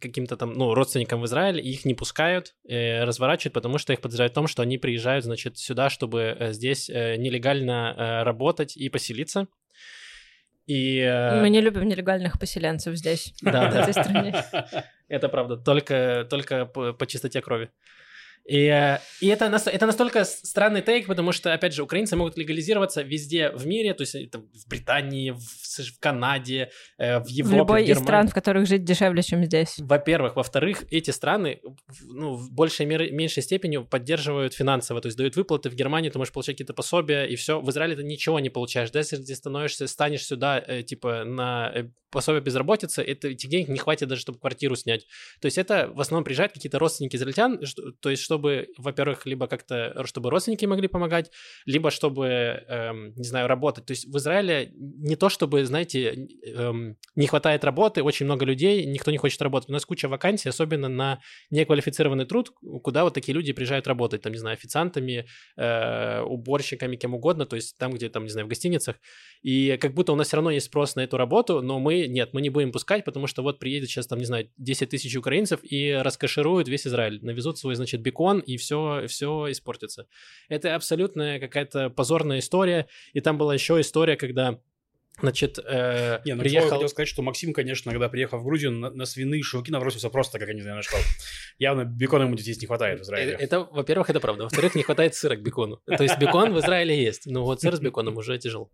каким-то там, ну, родственникам в Израиль, и их не пускают, э, разворачивают, потому что их подозревают в том, что они приезжают, значит, сюда, чтобы э, здесь э, нелегально э, работать и поселиться. И, э... Мы не любим нелегальных поселенцев здесь, да, в этой стране. Это правда, только, только по, по чистоте крови. И, э, и это, это настолько странный тейк, потому что, опять же, украинцы могут легализироваться везде в мире, то есть это в Британии, в, в Канаде, э, в Европе, в любой в из стран, в которых жить дешевле, чем здесь. Во-первых. Во-вторых, эти страны ну, в большей мере, меньшей степени поддерживают финансово, то есть дают выплаты. В Германии ты можешь получать какие-то пособия, и все. В Израиле ты ничего не получаешь. Даже если ты становишься, станешь сюда, э, типа, на пособие безработицы, это, этих денег не хватит даже, чтобы квартиру снять. То есть это в основном приезжают какие-то родственники израильтян, то есть чтобы, во-первых, либо как-то, чтобы родственники могли помогать, либо чтобы, эм, не знаю, работать. То есть в Израиле не то, чтобы, знаете, эм, не хватает работы, очень много людей, никто не хочет работать. У нас куча вакансий, особенно на неквалифицированный труд, куда вот такие люди приезжают работать, там, не знаю, официантами, э, уборщиками, кем угодно, то есть там, где, там, не знаю, в гостиницах. И как будто у нас все равно есть спрос на эту работу, но мы нет, мы не будем пускать, потому что вот приедет сейчас там, не знаю, 10 тысяч украинцев и раскошируют весь Израиль, навезут свой, значит, бекон, и все, все испортится. Это абсолютная какая-то позорная история, и там была еще история, когда Значит, э, не, ну, приехал... Я хотел сказать, что Максим, конечно, когда приехал в Грузию, на, на свиные шелки набросился просто, как я не знаю на что. Явно бекона ему здесь не хватает в Израиле. Это, это во-первых, это правда. Во-вторых, не хватает сыра к бекону. То есть бекон в Израиле есть, но вот сыр с беконом уже тяжело.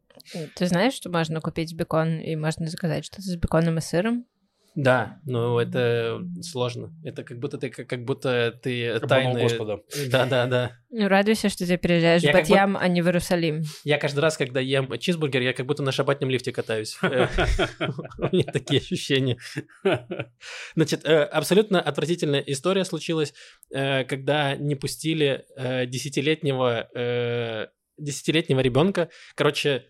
Ты знаешь, что можно купить бекон и можно заказать что-то с беконом и сыром? Да, но это сложно. Это как будто ты как будто ты тайны. Господа. Да, да, да. Ну радуйся, что ты переезжаешь я в Батьям, будто... а не в Иерусалим. Я каждый раз, когда ем чизбургер, я как будто на шабатном лифте катаюсь. Э, у меня такие ощущения. Значит, э, абсолютно отвратительная история случилась, э, когда не пустили десятилетнего десятилетнего ребенка. Короче,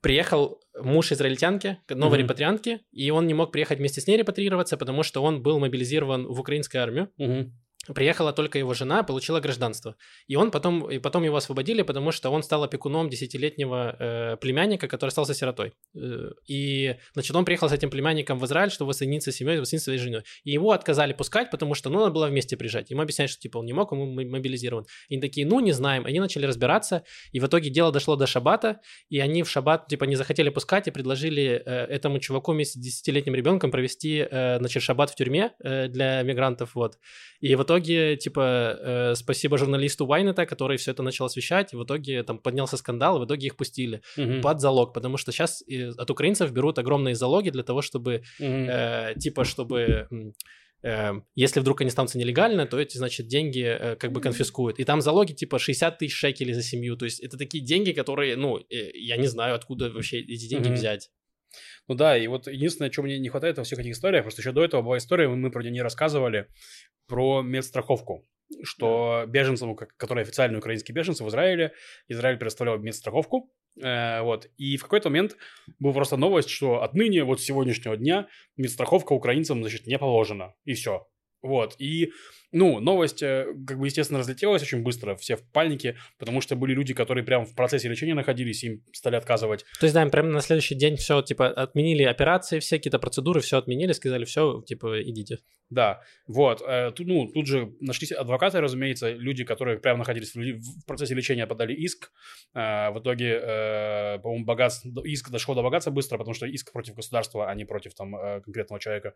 приехал муж израильтянки, новой mm-hmm. репатриантки, и он не мог приехать вместе с ней репатрироваться, потому что он был мобилизирован в украинскую армию. Mm-hmm. Приехала только его жена, получила гражданство. И он потом, и потом его освободили, потому что он стал опекуном десятилетнего э, племянника, который остался сиротой. Э, и, значит, он приехал с этим племянником в Израиль, чтобы воссоединиться с семьей, воссоединиться своей женой. И его отказали пускать, потому что, ну, надо было вместе приезжать. Ему объясняют, что, типа, он не мог, он мобилизирован. И они такие, ну, не знаем. Они начали разбираться, и в итоге дело дошло до шабата, и они в шаббат, типа, не захотели пускать и предложили э, этому чуваку вместе с десятилетним ребенком провести, э, значит, шаббат в тюрьме э, для мигрантов, вот. И в итоге, типа, э, спасибо журналисту Вайнета, который все это начал освещать, и в итоге там поднялся скандал, и в итоге их пустили угу. под залог, потому что сейчас от украинцев берут огромные залоги для того, чтобы, угу. э, типа, чтобы... Э, если вдруг они станутся нелегально, то эти, значит, деньги э, как бы конфискуют. И там залоги типа 60 тысяч шекелей за семью. То есть это такие деньги, которые, ну, э, я не знаю, откуда вообще эти деньги mm взять. Ну да, и вот единственное, чего мне не хватает во всех этих историях, просто еще до этого была история, мы про нее не рассказывали, про медстраховку что беженцам, которые официальные украинские беженцы в Израиле, Израиль предоставлял медстраховку, э, вот, и в какой-то момент была просто новость, что отныне, вот с сегодняшнего дня, медстраховка украинцам, значит, не положена, и все. Вот, и ну, новость, э, как бы, естественно, разлетелась очень быстро, все в панике, потому что были люди, которые прямо в процессе лечения находились, им стали отказывать. То есть, да, прямо на следующий день все, типа, отменили операции, все какие-то процедуры, все отменили, сказали, все, типа, идите. Да, вот, э, тут, ну, тут же нашлись адвокаты, разумеется, люди, которые прямо находились в, в процессе лечения, подали иск, э, в итоге, э, по-моему, богатство, иск дошел до богатства быстро, потому что иск против государства, а не против, там, э, конкретного человека,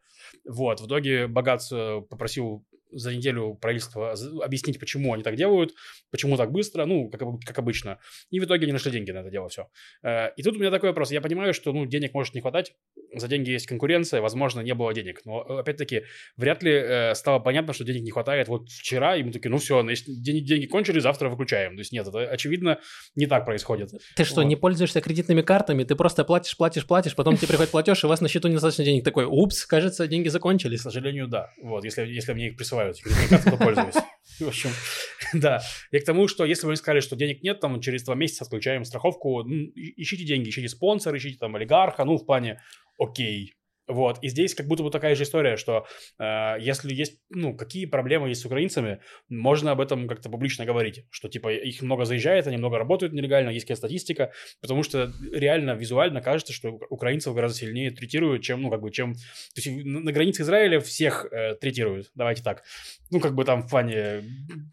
вот, в итоге богат э, попросил за неделю правительство объяснить, почему они так делают, почему так быстро, ну, как, как обычно. И в итоге они нашли деньги на это дело все. Э, и тут у меня такой вопрос. Я понимаю, что, ну, денег может не хватать, за деньги есть конкуренция, возможно, не было денег. Но, опять-таки, вряд ли э, стало понятно, что денег не хватает вот вчера, и мы такие, ну все, деньги, деньги кончились, завтра выключаем. То есть нет, это, очевидно, не так происходит. Ты что, вот. не пользуешься кредитными картами? Ты просто платишь, платишь, платишь, потом тебе приходит платеж, и у вас на счету недостаточно денег. Такой, упс, кажется, деньги закончились. К сожалению, да. Вот, если, если мне их присылают Кредитной картой пользуюсь. В общем, да. И к тому, что если вы сказали, что денег нет, там через два месяца отключаем страховку, ищите деньги, ищите спонсора, ищите там олигарха, ну, в плане, окей, вот, и здесь как будто бы такая же история, что э, если есть, ну, какие проблемы есть с украинцами, можно об этом как-то публично говорить, что, типа, их много заезжает, они много работают нелегально, есть какая-то статистика, потому что реально визуально кажется, что украинцев гораздо сильнее третируют, чем, ну, как бы, чем... То есть на границе Израиля всех э, третируют, давайте так. Ну, как бы там в плане...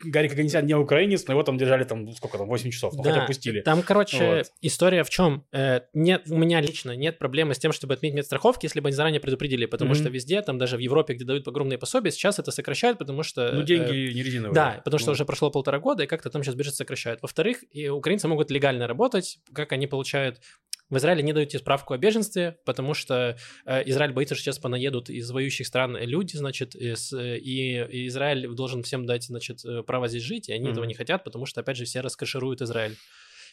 Гарри Каганесян не украинец, но его там держали там, сколько там, 8 часов, ну, Да, хотя пустили. Там, короче, Вот. история в чем? Э, нет, у меня лично нет проблемы с тем, чтобы отменить медстраховки, если бы они заранее предупредили, потому Мгм. что везде, там даже в Европе, где дают огромные пособия, сейчас это сокращают, потому что... Ну, э, деньги не резиновые. Да, потому что Ну, уже прошло полтора года, и как-то там сейчас бюджет сокращают. Во-вторых, и украинцы могут легально работать, как они получают... В Израиле не дают справку о беженстве, потому что э, Израиль боится, что сейчас понаедут из воюющих стран люди, значит, из, э, и, и Израиль должен всем дать, значит, э, право здесь жить, и они этого Мгм. не хотят, потому что, опять же, все раскошируют Израиль.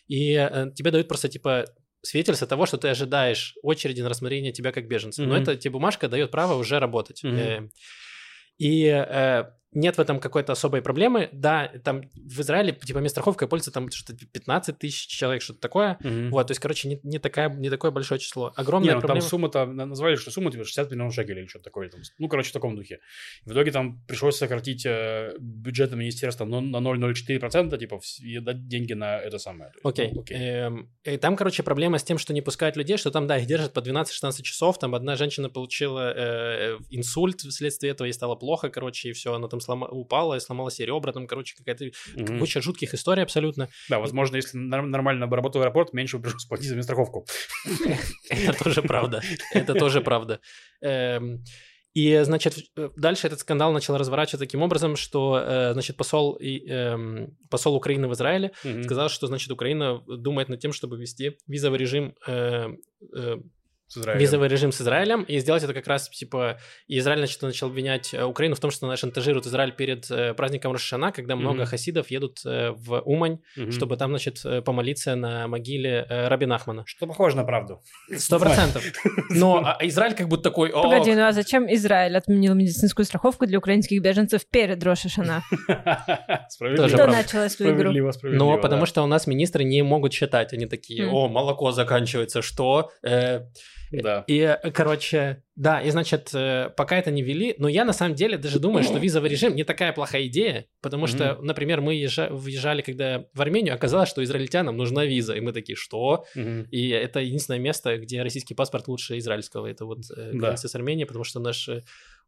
И э, тебе дают просто, типа, свидетельство того, что ты ожидаешь очереди на рассмотрение тебя как беженца. Но Мгм. эта тебе бумажка дает право уже работать. Мгм. Э, И э, нет в этом какой-то особой проблемы. Да, там в Израиле, типа, медстраховкой пользуется там что-то 15 тысяч человек, что-то такое. мгм. Вот, то есть, короче, не, не, такая, не такое большое число. Огромная Не, ну, проблема. там сумма-то, на- назвали, что сумма типа 60 миллионов шекелей или что-то такое. Там. Ну, короче, в таком духе. В итоге там пришлось сократить э, бюджет министерства на 0,04%, типа, и дать деньги на это самое. Окей. ну, окей. Эм, и там, короче, проблема с тем, что не пускают людей, что там, да, их держат по 12-16 часов. Там одна женщина получила э, инсульт вследствие этого, ей стало плохо, короче, и все, она там слома- упала и сломала себе ребра, там, короче, какая-то Мгм. куча жутких историй абсолютно. Да, возможно, если нормально бы работал аэропорт, меньше пришлось платить за медстраховку. Это тоже правда. Это тоже правда. Эм, И, значит, э, дальше этот скандал начал разворачиваться таким образом, что, э, значит, посол, и, эм, посол Украины в Израиле Мгм. сказал, что, значит, Украина думает над тем, чтобы ввести визовый режим э, э, С Израилем. визовый режим с Израилем, и сделать это как раз, типа, и Израиль, значит, начал обвинять э, Украину в том, что она шантажирует Израиль перед э, праздником Рошана, когда много Мгм. хасидов едут э, в Умань, Мгм. чтобы там, значит, э, помолиться на могиле э, Раби Нахмана. Что похоже на правду. Сто процентов. Но а Израиль как будто такой... «О, Погоди, ну а зачем Израиль отменил медицинскую страховку для украинских беженцев перед Рошашана? Справедливо. Кто начал эту игру? Но потому что у нас министры не могут считать. Они такие, Мгм. о, молоко заканчивается, что? Да. И, э, короче, да, и, значит, э, пока это не ввели, но я на самом деле даже думаю, что визовый режим не такая плохая идея, потому что, например, мы езжа- въезжали, когда в Армению, оказалось, что израильтянам нужна виза, и мы такие, что? Мгм. И это единственное место, где российский паспорт лучше израильского, это вот э, Да. граница с Арменией, потому что наш...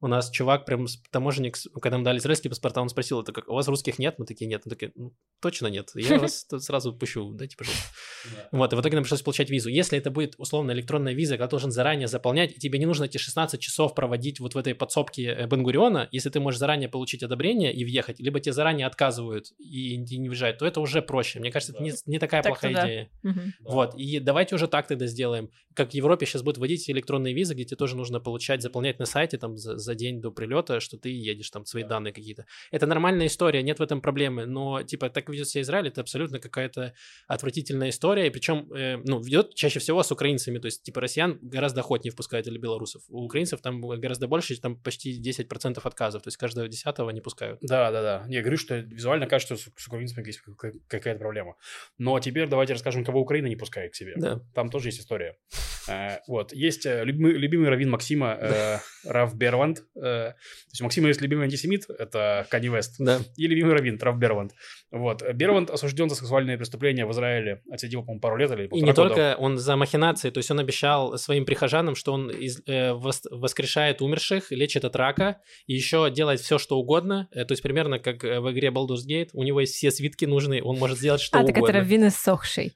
У нас чувак, прям с- таможенник, когда нам дали израильские паспорта, он спросил, это как, у вас русских нет? Мы такие, нет. Мы такие, ну, точно нет. Я вас сразу пущу, дайте, пожалуйста. Вот, и в итоге нам пришлось получать визу. Если это будет условно электронная виза, которую ты должен заранее заполнять, и тебе не нужно эти 16 часов проводить вот в этой подсобке э, Бенгуриона, если ты можешь заранее получить одобрение и въехать, либо тебе заранее отказывают и, не въезжают, то это уже проще. Мне кажется, это не, не такая плохая да. идея. Вот, и давайте уже так тогда сделаем. Как в Европе сейчас будут вводить электронные визы, где тебе тоже нужно получать, заполнять на сайте там за, за день до прилета, что ты едешь, там свои данные какие-то. Это нормальная история, нет в этом проблемы, но типа так ведет себя Израиль, это абсолютно какая-то отвратительная история, и причем, э, ну, ведет чаще всего с украинцами, то есть типа россиян гораздо охотнее впускают или белорусов. У украинцев там гораздо больше, там почти 10% отказов, то есть каждого десятого не пускают. Да, да, да. Не, я говорю, что визуально кажется, что с, с украинцами есть какая- какая-то проблема. Но теперь давайте расскажем, кого Украина не пускает к себе. Да. Там тоже есть история. Э, вот. Есть э, любимый, любимый раввин Максима, э, Раф Берванд. Э, то есть у Максима есть любимый антисемит, это Канни Вест. Да. И любимый раввин, Раф Берванд. Вот. Берванд осужден за сексуальные преступления в Израиле. Отсидел, по-моему, пару лет или И не года. только он за махинации, то есть он обещал своим прихожанам, что он из- э, вос- воскрешает умерших, лечит от рака, и еще делает все, что угодно. Э, То есть примерно как э, в игре Baldur's Gate, у него есть все свитки нужные, он может сделать что А, так это угодно. раввин иссохший.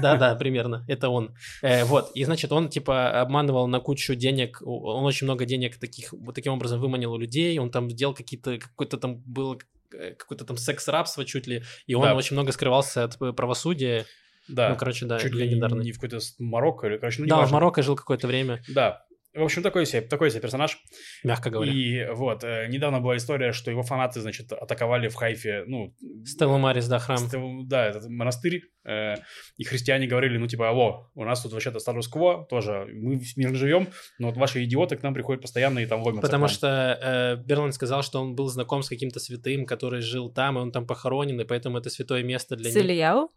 Да-да, примерно, это он. Э, Вот, и значит, он типа обманывал на кучу денег, он очень много денег таких, вот таким образом выманил у людей, он там сделал какие-то, какой-то там был э, какое-то там секс-рабство чуть ли, и он Да. очень много скрывался от э, Да. правосудия. Ну, короче, да, Чуть ли не в какой-то Марокко или, короче, ну, Да, он в. Марокко жил какое-то время. Да. В общем, такой себе, такой себе персонаж. Мягко говоря. И вот, э, недавно была история, что его фанаты, значит, атаковали в Хайфе, ну... Стелла Марис, да, храм. Стел- да, этот монастырь. э, и христиане говорили, ну, типа, алло, у нас тут вообще-то статус-кво тоже, мы в мир живем, но вот ваши идиоты к нам приходят постоянно и там ломятся. Потому к нам». что э, Берланд сказал, что он был знаком с каким-то святым, который жил там, и он там похоронен, и поэтому это святое место для них. Ильяу?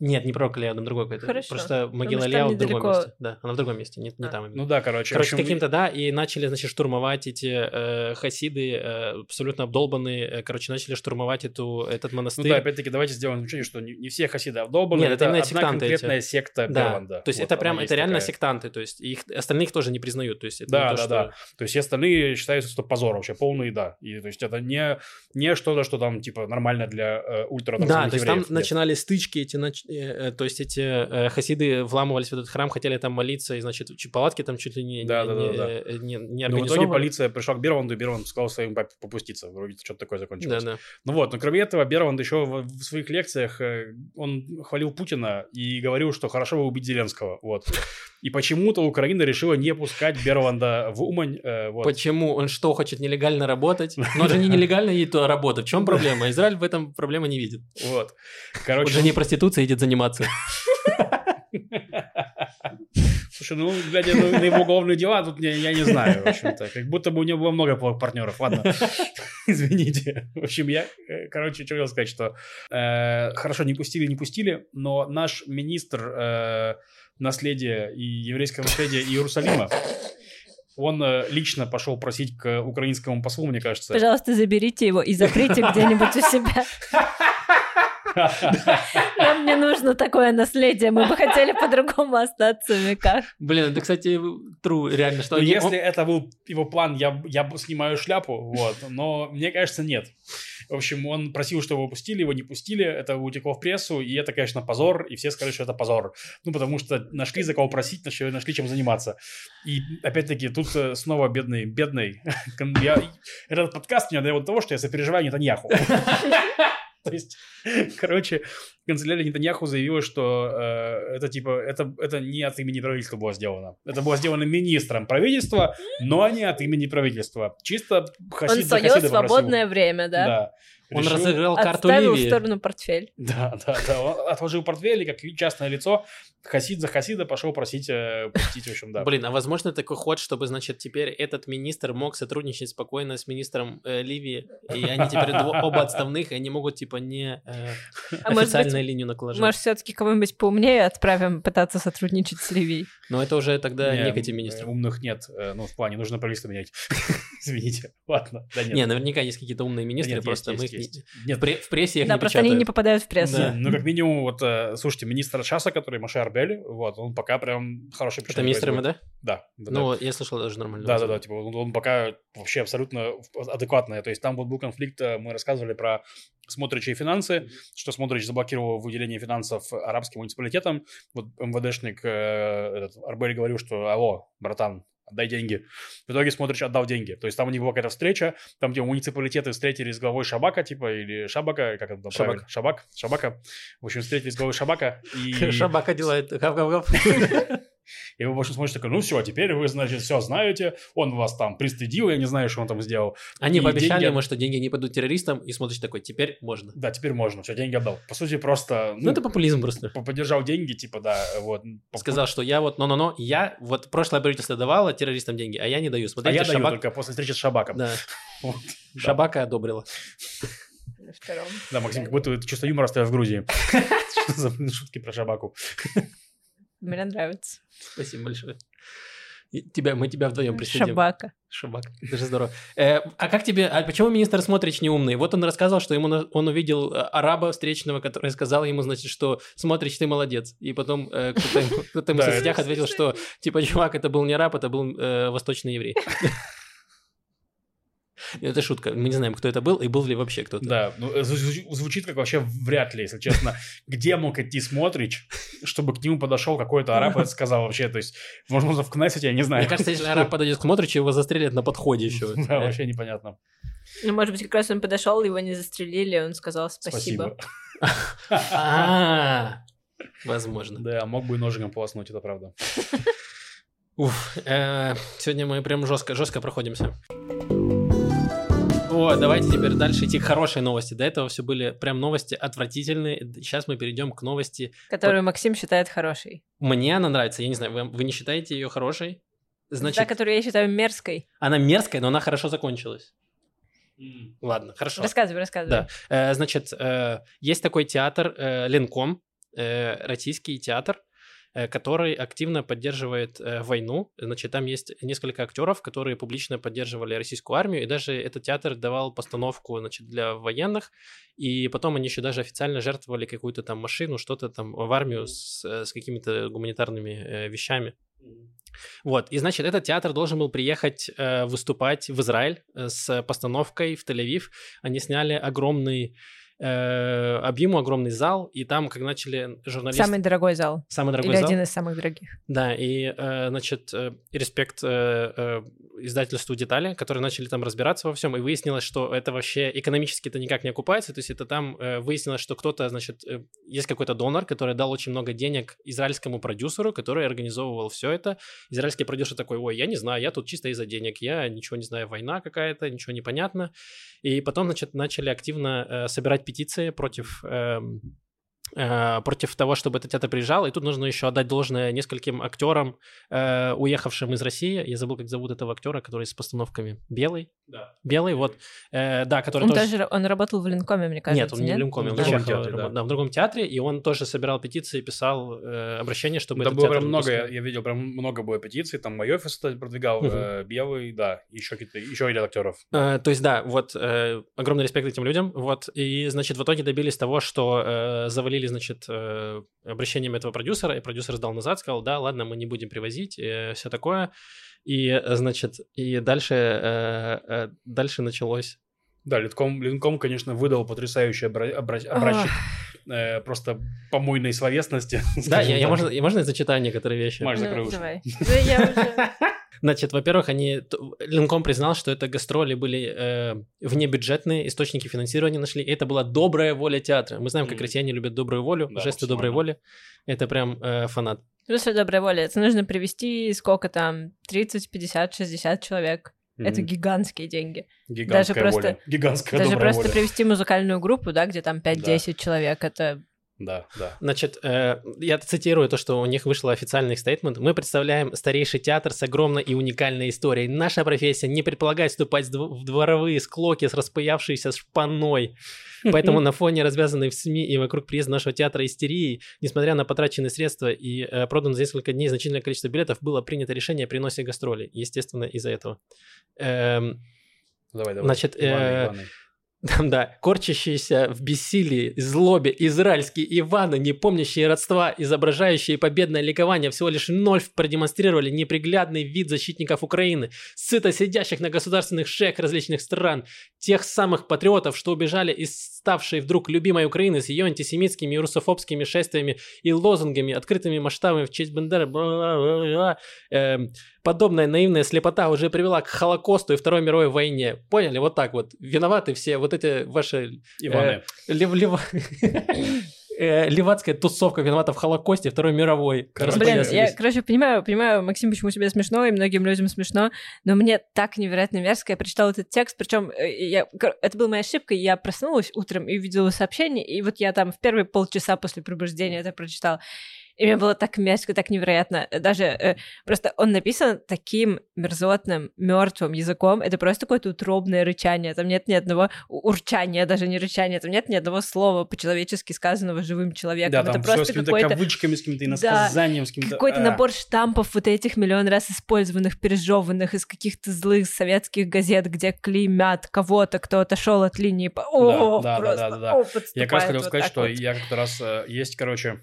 Нет, не пророк Илья, там другой какой-то. Хорошо. Просто могила Илья в другом месте. Да, она в другом месте, не, не А. там именно. Ну да, короче. Короче, общем, каким-то, да, и начали, значит, штурмовать эти э, хасиды, э, абсолютно обдолбанные, э, короче, начали штурмовать эту, этот Ну монастырь. да, опять-таки, давайте сделаем замечание, что не, не все хасиды обдолбаны, Нет, это именно одна сектанты эти. конкретная секта Да, Берланда. то есть Вот это прям, это реально такая. сектанты, то есть их остальных тоже не признают, то есть это Да, не то, да, что... да. То есть все остальные считаются, что позор вообще, полный, да. И то есть это не, не что-то, что там, типа, нормально для э, ультра Да, то есть там начинались стычки, эти, нач- то есть эти э, хасиды вламывались в этот храм, хотели там молиться, и, значит, палатки там чуть ли не, Да, не, да, да, не, да. э, не, не Но в итоге полиция пришла к Берванду, и Берванд сказал своим попуститься. Вроде что-то такое Да, закончилось. да. Ну вот, но кроме этого, Берванд еще в, своих лекциях, э, он хвалил Путина и говорил, что хорошо бы убить Зеленского. Вот. И почему-то Украина решила не пускать Берванда в Умань. э, вот. Почему? Он что, хочет нелегально работать? Но же не нелегально едет туда работать. В чем проблема? Израиль в этом проблемы не видит. Вот. Короче, же не проституция едет заниматься. Слушай, ну, глядя на, на его уголовные дела, тут я, я не знаю, в общем-то. Как будто бы у него было много плохих партнеров. Ладно, извините. В общем, я, э, короче, что хотел сказать, что э, хорошо, не пустили, не пустили, но наш министр э, наследия и еврейского наследия Иерусалима, он э, лично пошел просить к украинскому послу, мне кажется. Пожалуйста, заберите его и заприте где-нибудь у себя. Нам не нужно такое наследие, мы бы хотели по-другому остаться в веках. Блин, это, кстати, true, реально, что Ну, они... если это был его план, я, я бы снимаю шляпу, вот, но мне кажется, нет. В общем, он просил, чтобы его пустили, его не пустили, это утекло в прессу, и это, конечно, позор, и все сказали, что это позор. Ну, потому что нашли за кого просить, нашли, нашли чем заниматься. И, опять-таки, тут э, снова бедный, бедный. Я- этот подкаст меня до того, что я сопереживаю Нетаньяху. То есть, короче, канцелярия Нетаньяху заявила, что э, это типа это, это не от имени правительства было сделано. Это было сделано министром правительства, но не от имени правительства. Чисто хасид Он свое свободное время, да? Да. Он Решил- разыграл карту Отставил в Ливии. сторону портфель. Да, да, да. Он отложил портфель и как частное лицо хасид за хасида пошел просить э, пустить, в общем, да. Блин, а возможно такой ход, чтобы, значит, теперь этот министр мог сотрудничать спокойно с министром э, Ливии, и они теперь оба отставных, и они могут, типа, не э, А быть, официальную линию накладывать. Может, все-таки кого-нибудь поумнее отправим пытаться сотрудничать с Ливией? Но это уже тогда Не, не к этим э, министрам. Умных нет. Э, Ну, в плане, нужно правительство менять. Извините. Ладно, да нет. Не, наверняка есть какие-то умные Да министры, нет, просто есть, мы есть, их не- есть. Нет, в пре- в прессе их Да, не просто они не печатают. попадают в прессу. Да. Ну, как минимум, вот, э, слушайте, министр Шаса, который Маше Арбели, вот, он пока прям хороший Это министр МВД? Да. да, Ну, я слышал, даже нормально. Да, да, да, типа он, он пока вообще абсолютно адекватный. То есть там вот был конфликт, э, мы рассказывали про Смотрича и финансы, что Смотрич заблокировал выделение финансов арабским муниципалитетам. Вот МВДшник э, этот, Арбель говорил, что алло, братан, отдай деньги. В итоге Смотрич отдал деньги. То есть там у них была какая-то встреча, там где муниципалитеты встретились с главой Шабака, типа, или Шабака, как это там Шабак. правильно? Шабак, Шабака. В общем, встретились с главой Шабака. И... Шабака делает гав-гав-гав. И вы, в общем, смотрите такой, ну все, теперь вы, значит, все знаете, он вас там пристыдил, я не знаю, что он там сделал. Они И пообещали деньги- ему, что деньги не пойдут террористам, и смотришь такой, теперь можно. Да, теперь можно, все, деньги отдал. По сути, просто, Ну, ну, это популизм просто. по- поддержал деньги, типа, да, вот. Сказал, что я вот, но-но-но, я вот прошлое правительство давало террористам деньги, а я не даю. А Смотрите, я даю Шабак... только после встречи с Шабаком. Да, Да. Вот. Шабака одобрила. Втором. Максим, как будто чувство юмора оставил в Грузии. Что за шутки про Шабаку? Мне нравится. Спасибо большое. Тебя, мы тебя вдвоем пристыдим. Шабака. Шабак, даже здорово. Э, а как тебе, а почему министр Смотрич не умный? Вот он рассказывал, что ему на- он увидел э, араба встречного, который сказал ему, значит, что Смотрич, ты молодец. И потом э, кто-то ему, кто-то ему в соцсетях это ответил, что типа, чувак, это был не араб, это был э, восточный еврей. Это шутка. Мы не знаем, кто это был и был ли вообще кто-то. Да, ну, э, зву- звучит как вообще вряд ли, если честно. Где мог идти Смотрич, чтобы к нему подошел какой-то араб и сказал вообще, то есть, возможно, в Кнессете, я не знаю. Мне кажется, если араб подойдет к Смотричу, его застрелят на подходе еще. Да, вообще непонятно. Ну, может быть, как раз он подошел, его не застрелили, он сказал спасибо. А, Возможно. Да, мог бы и ножиком полоснуть, это правда. Уф, э, сегодня мы прям жестко, жестко проходимся. О, давайте теперь дальше идти к хорошей новости. До этого все были прям новости отвратительные. Сейчас мы перейдем к новости. Которую Максим считает хорошей. Мне она нравится. Я не знаю, вы, вы не считаете ее хорошей? Значит, Та, которую я считаю мерзкой. Она мерзкая, но она хорошо закончилась. Ладно, хорошо. Рассказывай, рассказывай. Да. Э, значит, э, есть такой театр э, Ленком, э, российский театр, Э, который активно поддерживает э, войну. Значит, там есть несколько актеров, которые публично поддерживали российскую армию, и даже этот театр давал постановку значит, для военных, и потом они еще даже официально жертвовали какую-то там машину, что-то там в армию с, э, с какими-то гуманитарными вещами. Вот, и значит, этот театр должен был приехать э, выступать в Израиль э, с постановкой в Тель-Авив. Они сняли огромный э, объему огромный зал, и там, как начали журналисты... Самый дорогой зал. Самый дорогой Или зал. один из самых дорогих. Да, и, э, значит, э, респект э, э, издательству «Детали», которые начали там разбираться во всем, и выяснилось, что это вообще экономически это никак не окупается, то есть это там э, выяснилось, что кто-то, значит, э, есть какой-то донор, который дал очень много денег израильскому продюсеру, который организовывал все это. Израильский продюсер такой, ой, я не знаю, я тут чисто из-за денег, я ничего не знаю, война какая-то, ничего не понятно. И потом, значит, начали активно э, собирать петиции против э, Э, против того, чтобы этот театр приезжал. И тут нужно еще отдать должное нескольким актерам, э, уехавшим из России. Я забыл, как зовут этого актера, который с постановками. Белый? Да. Белый, вот. Э, да, который он тоже... тоже... Он работал в Линкоме, мне кажется, Нет, он не в Линкоме, он в другом театре, да. да. в другом театре, и он тоже собирал петиции, писал э, обращение, чтобы да этот было театр прям много, я, я видел, прям много было петиций, там мой офис продвигал, Мгм. э, Белый, да, еще какие-то, еще ряд актеров. Э, то есть, да, вот, э, огромный респект этим людям, вот, и, значит, в итоге добились того, что э, завалили, значит, э, обращением этого продюсера, и продюсер сдал назад, сказал, да, ладно, мы не будем привозить, э, все такое, и, э, значит, и дальше, э, дальше началось... Да, Линком, Линком, конечно, выдал потрясающий обра- обра- образчик э, просто помойной словесности. Да, я, я можно, я, можно я зачитаю некоторые вещи? Маш, Ну, закрой уши. давай. Да я уже... Значит, во-первых, они Ленком признал, что это гастроли были э, внебюджетные, источники финансирования нашли, и это была добрая воля театра. Мы знаем, как Мгм. россияне любят добрую волю, Да, жесты доброй воли. Это прям э, фанат. Смысле доброй воли? Это нужно привести сколько там? 30, 50, 60 человек. Это Мгм. гигантские деньги. Гигантская даже просто- воля. Гигантская Даже просто воля. привести музыкальную группу, да, где там 5-10 человек, это... Да, да. Значит, э, я цитирую то, что у них вышло официальный стейтмент. Мы представляем старейший театр с огромной и уникальной историей. Наша профессия не предполагает вступать в дв- в дворовые склоки с распаявшейся шпаной. Поэтому на фоне развязанной в СМИ и вокруг приезда нашего театра истерии, несмотря на потраченные средства и э, продан за несколько дней значительное количество билетов, было принято решение о переносе гастролей. Естественно, из-за этого. Эм, Давай, давай. Значит, Иваны, э, Иваны. там, да, корчащиеся в бессилии, злобе, израильские Иваны, не помнящие родства, изображающие победное ликование, всего лишь вновь продемонстрировали неприглядный вид защитников Украины, сыто сидящих на государственных шеях различных стран, тех самых патриотов, что убежали из ставшей вдруг любимой Украины с ее антисемитскими и русофобскими шествиями и лозунгами, открытыми масштабами в честь Бендеры, бла-бла-бла-бла. Эм, подобная наивная слепота уже привела к Холокосту и Второй мировой войне. Поняли? Вот так вот. Виноваты все вот эти ваши Иваны. лев- лев- э, левацкая тусовка виновата в Холокосте и Второй мировой. Короче, Блин, я, короче, понимаю, понимаю, Максим, почему тебе смешно, и многим людям смешно, но мне так невероятно мерзко. Я прочитала этот текст, причем я, кор- это была моя ошибка, я проснулась утром и увидела сообщение, и вот я там в первые полчаса после пробуждения это прочитала. И мне было так мерзко, так невероятно. Даже э, просто он написан таким мерзотным, мертвым языком. Это просто какое-то утробное рычание. Там нет ни одного урчания, даже не рычания. Там нет ни одного слова по-человечески сказанного живым человеком. Да, это там просто с какими-то какой-то кавычками, с какими-то Да, иносказанием, с каким-то... какой-то а. набор штампов вот этих миллион раз использованных, пережеванных из каких-то злых советских газет, где клеймят кого-то, кто отошел от линии. О, да, да, просто, да, да, да. о, Я как раз хотел вот сказать, что вот. я как-то раз... э, Есть, короче,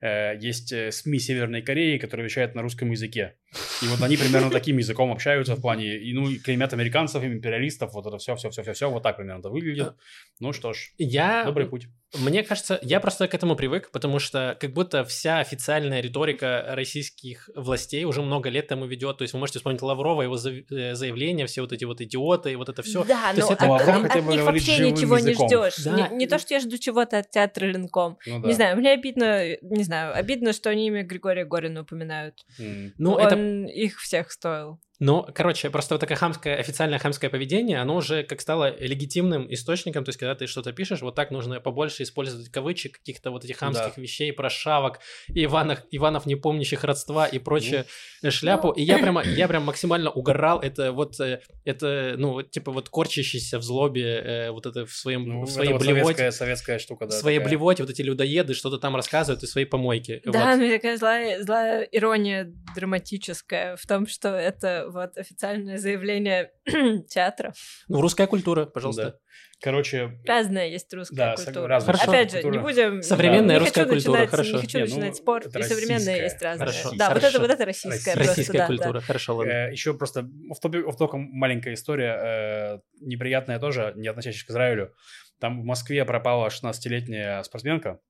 э, есть э, СМИ Северной Кореи, которые вещают на русском языке. И вот они примерно таким языком общаются в плане, и, ну, и клеймят американцев, империалистов, вот это все, все, все, все, все, вот так примерно это выглядит. Ну что ж, Я добрый путь. Мне кажется, я просто к этому привык, потому что как будто вся официальная риторика российских властей уже много лет тому ведет. То есть вы можете вспомнить Лаврова, его э, заявления, все вот эти вот идиоты и вот это все. Да, То но есть это от, Лавров от- от бы них вообще ничего языком. не ждешь. Да. Не, не то, что я жду чего-то от театра Ленком. Ну да. Не знаю, мне обидно, не знаю, знаю, обидно, что они имя Григория Горина упоминают. М. Ну, Он это их всех стоил. Ну, короче, просто вот такое хамское, официальное хамское поведение, оно уже как стало легитимным источником, то есть когда ты что-то пишешь, вот так нужно побольше использовать кавычек, каких-то вот этих хамских вещей, прошавок, Иванов, Иванов не помнящих родства и прочее э, шляпу. И я прямо, я прям максимально угорал, это вот, э, это, ну, типа вот корчащийся в злобе, э, вот это в своем, Ну, в это своей вот блевоте, советская, советская штука, да. в своей такая. блевоте, вот эти людоеды что-то там рассказывают из своей помойки. Да, Вот. ну такая злая, злая ирония драматическая в том, что это вот официальное заявление театра. Ну, русская культура, пожалуйста. Да. Короче, Разная есть русская Да, культура. разная Хорошо. Опять же, не будем... Современная не русская культура, начинать- хорошо. Не хочу Не, ну, начинать спор, это и современная есть разная. Хорошо, Да, вот хорошо. это, вот это российская просто, Российская да, да. культура, хорошо, ладно. Э, еще просто офтопиком маленькая история, э, неприятная тоже, не относящаяся к Израилю. Там в Москве пропала 16-летняя спортсменка,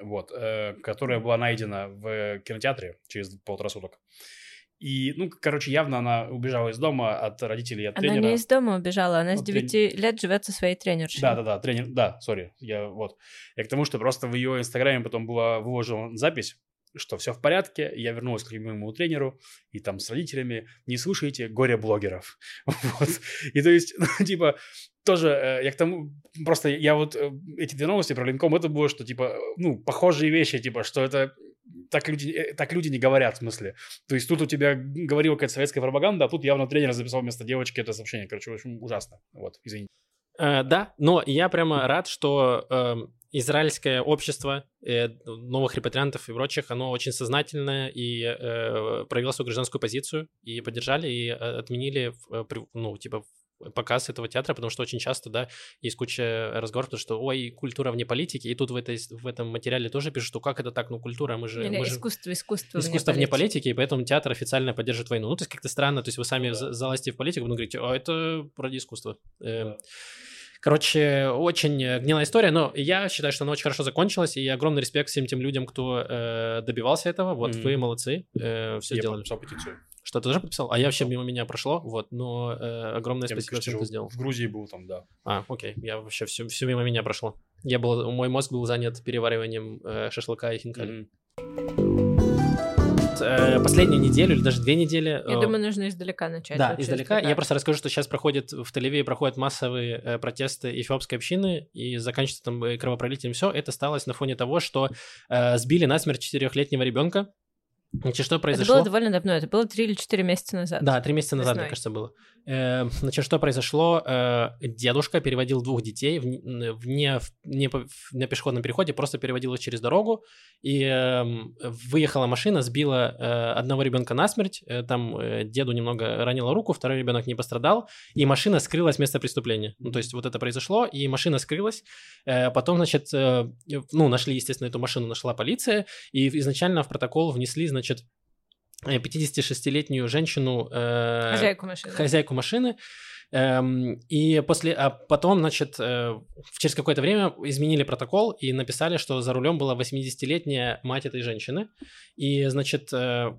вот, э, которая была найдена в кинотеатре через полтора суток. И, ну, короче, явно она убежала из дома от родителей от Она тренера. не из дома убежала, она с Ну, трен- 9 лет живет со своей тренершей. Да, да, да, тренер, да, сори, я вот. Я к тому, что просто в ее инстаграме потом была выложена запись, что все в порядке, я вернулась к любимому тренеру, и там с родителями, не слушайте горе-блогеров. Вот. И то есть, ну, типа, тоже, э, я к тому, просто я вот э, эти две новости про Ленком, это было, что, типа, э, ну, похожие вещи, типа, что это так люди, э, так люди не говорят, в смысле. То есть тут у тебя говорила какая-то советская пропаганда, а тут явно тренер записал вместо девочки это сообщение. Короче, в общем, ужасно. Вот, извините. Э, да, но я прямо рад, что эм, израильское общество э, новых репатриантов и прочих, оно очень сознательное и э, проявило свою гражданскую позицию и поддержали и э, отменили, э, ну, типа, показ этого театра, потому что очень часто, да, есть куча разговоров, потому что, ой, культура вне политики, и тут в, этой, в этом материале тоже пишут, что как это так, ну, культура, мы же... Или мы же... искусство, искусство, Искусство вне политики, и поэтому театр официально поддерживает войну. Ну, то есть как-то странно, то есть вы сами да. за- залазите в политику, потом говорите, а это ради искусства. Эм, Короче, очень э, гнилая история, но я считаю, что она очень хорошо закончилась, и огромный респект всем тем людям, кто э, добивался этого. Вот, Мгм. вы молодцы, все я сделали. подписал петицию. Что, ты тоже подписал? А я вообще мимо меня прошло, вот, но э, огромное Я, спасибо всем, жил кто сделал. В Грузии был там, да. А, окей, я вообще все, все мимо меня прошло. Я был, мой мозг был занят перевариванием э, шашлыка и хинкали. Э, последнюю неделю или даже две недели... Я э, думаю, нужно издалека начать. Да, издалека. издалека. Я просто расскажу, что сейчас проходит в Тель-Авиве проходят массовые э, протесты эфиопской общины и заканчивается там кровопролитием. Все это сталось на фоне того, что э, сбили насмерть четырехлетнего ребенка. Значит, что Это произошло? было довольно давно, это было 3 или 4 месяца назад. Да, три месяца назад, мне Весной. кажется, было. Э, Значит, что произошло? Э, Дедушка переводил двух детей в, н- в не, в- не по- в- на пешеходном переходе, просто переводил их через дорогу, и эм, выехала машина, сбила э, одного ребенка насмерть, э, там деду немного ранила руку, второй ребенок не пострадал, и машина скрылась с места преступления. Ну, то есть вот это произошло, и машина скрылась. Потом, значит, ну, нашли, естественно, эту машину, нашла полиция, и изначально в протокол внесли, значит, 56-летнюю женщину... э, Хозяйку машины. хозяйку машины. Эм, и после, а потом, значит, э, через какое-то время изменили протокол и написали, что за рулем была 80-летняя мать этой женщины. И, значит, э, э,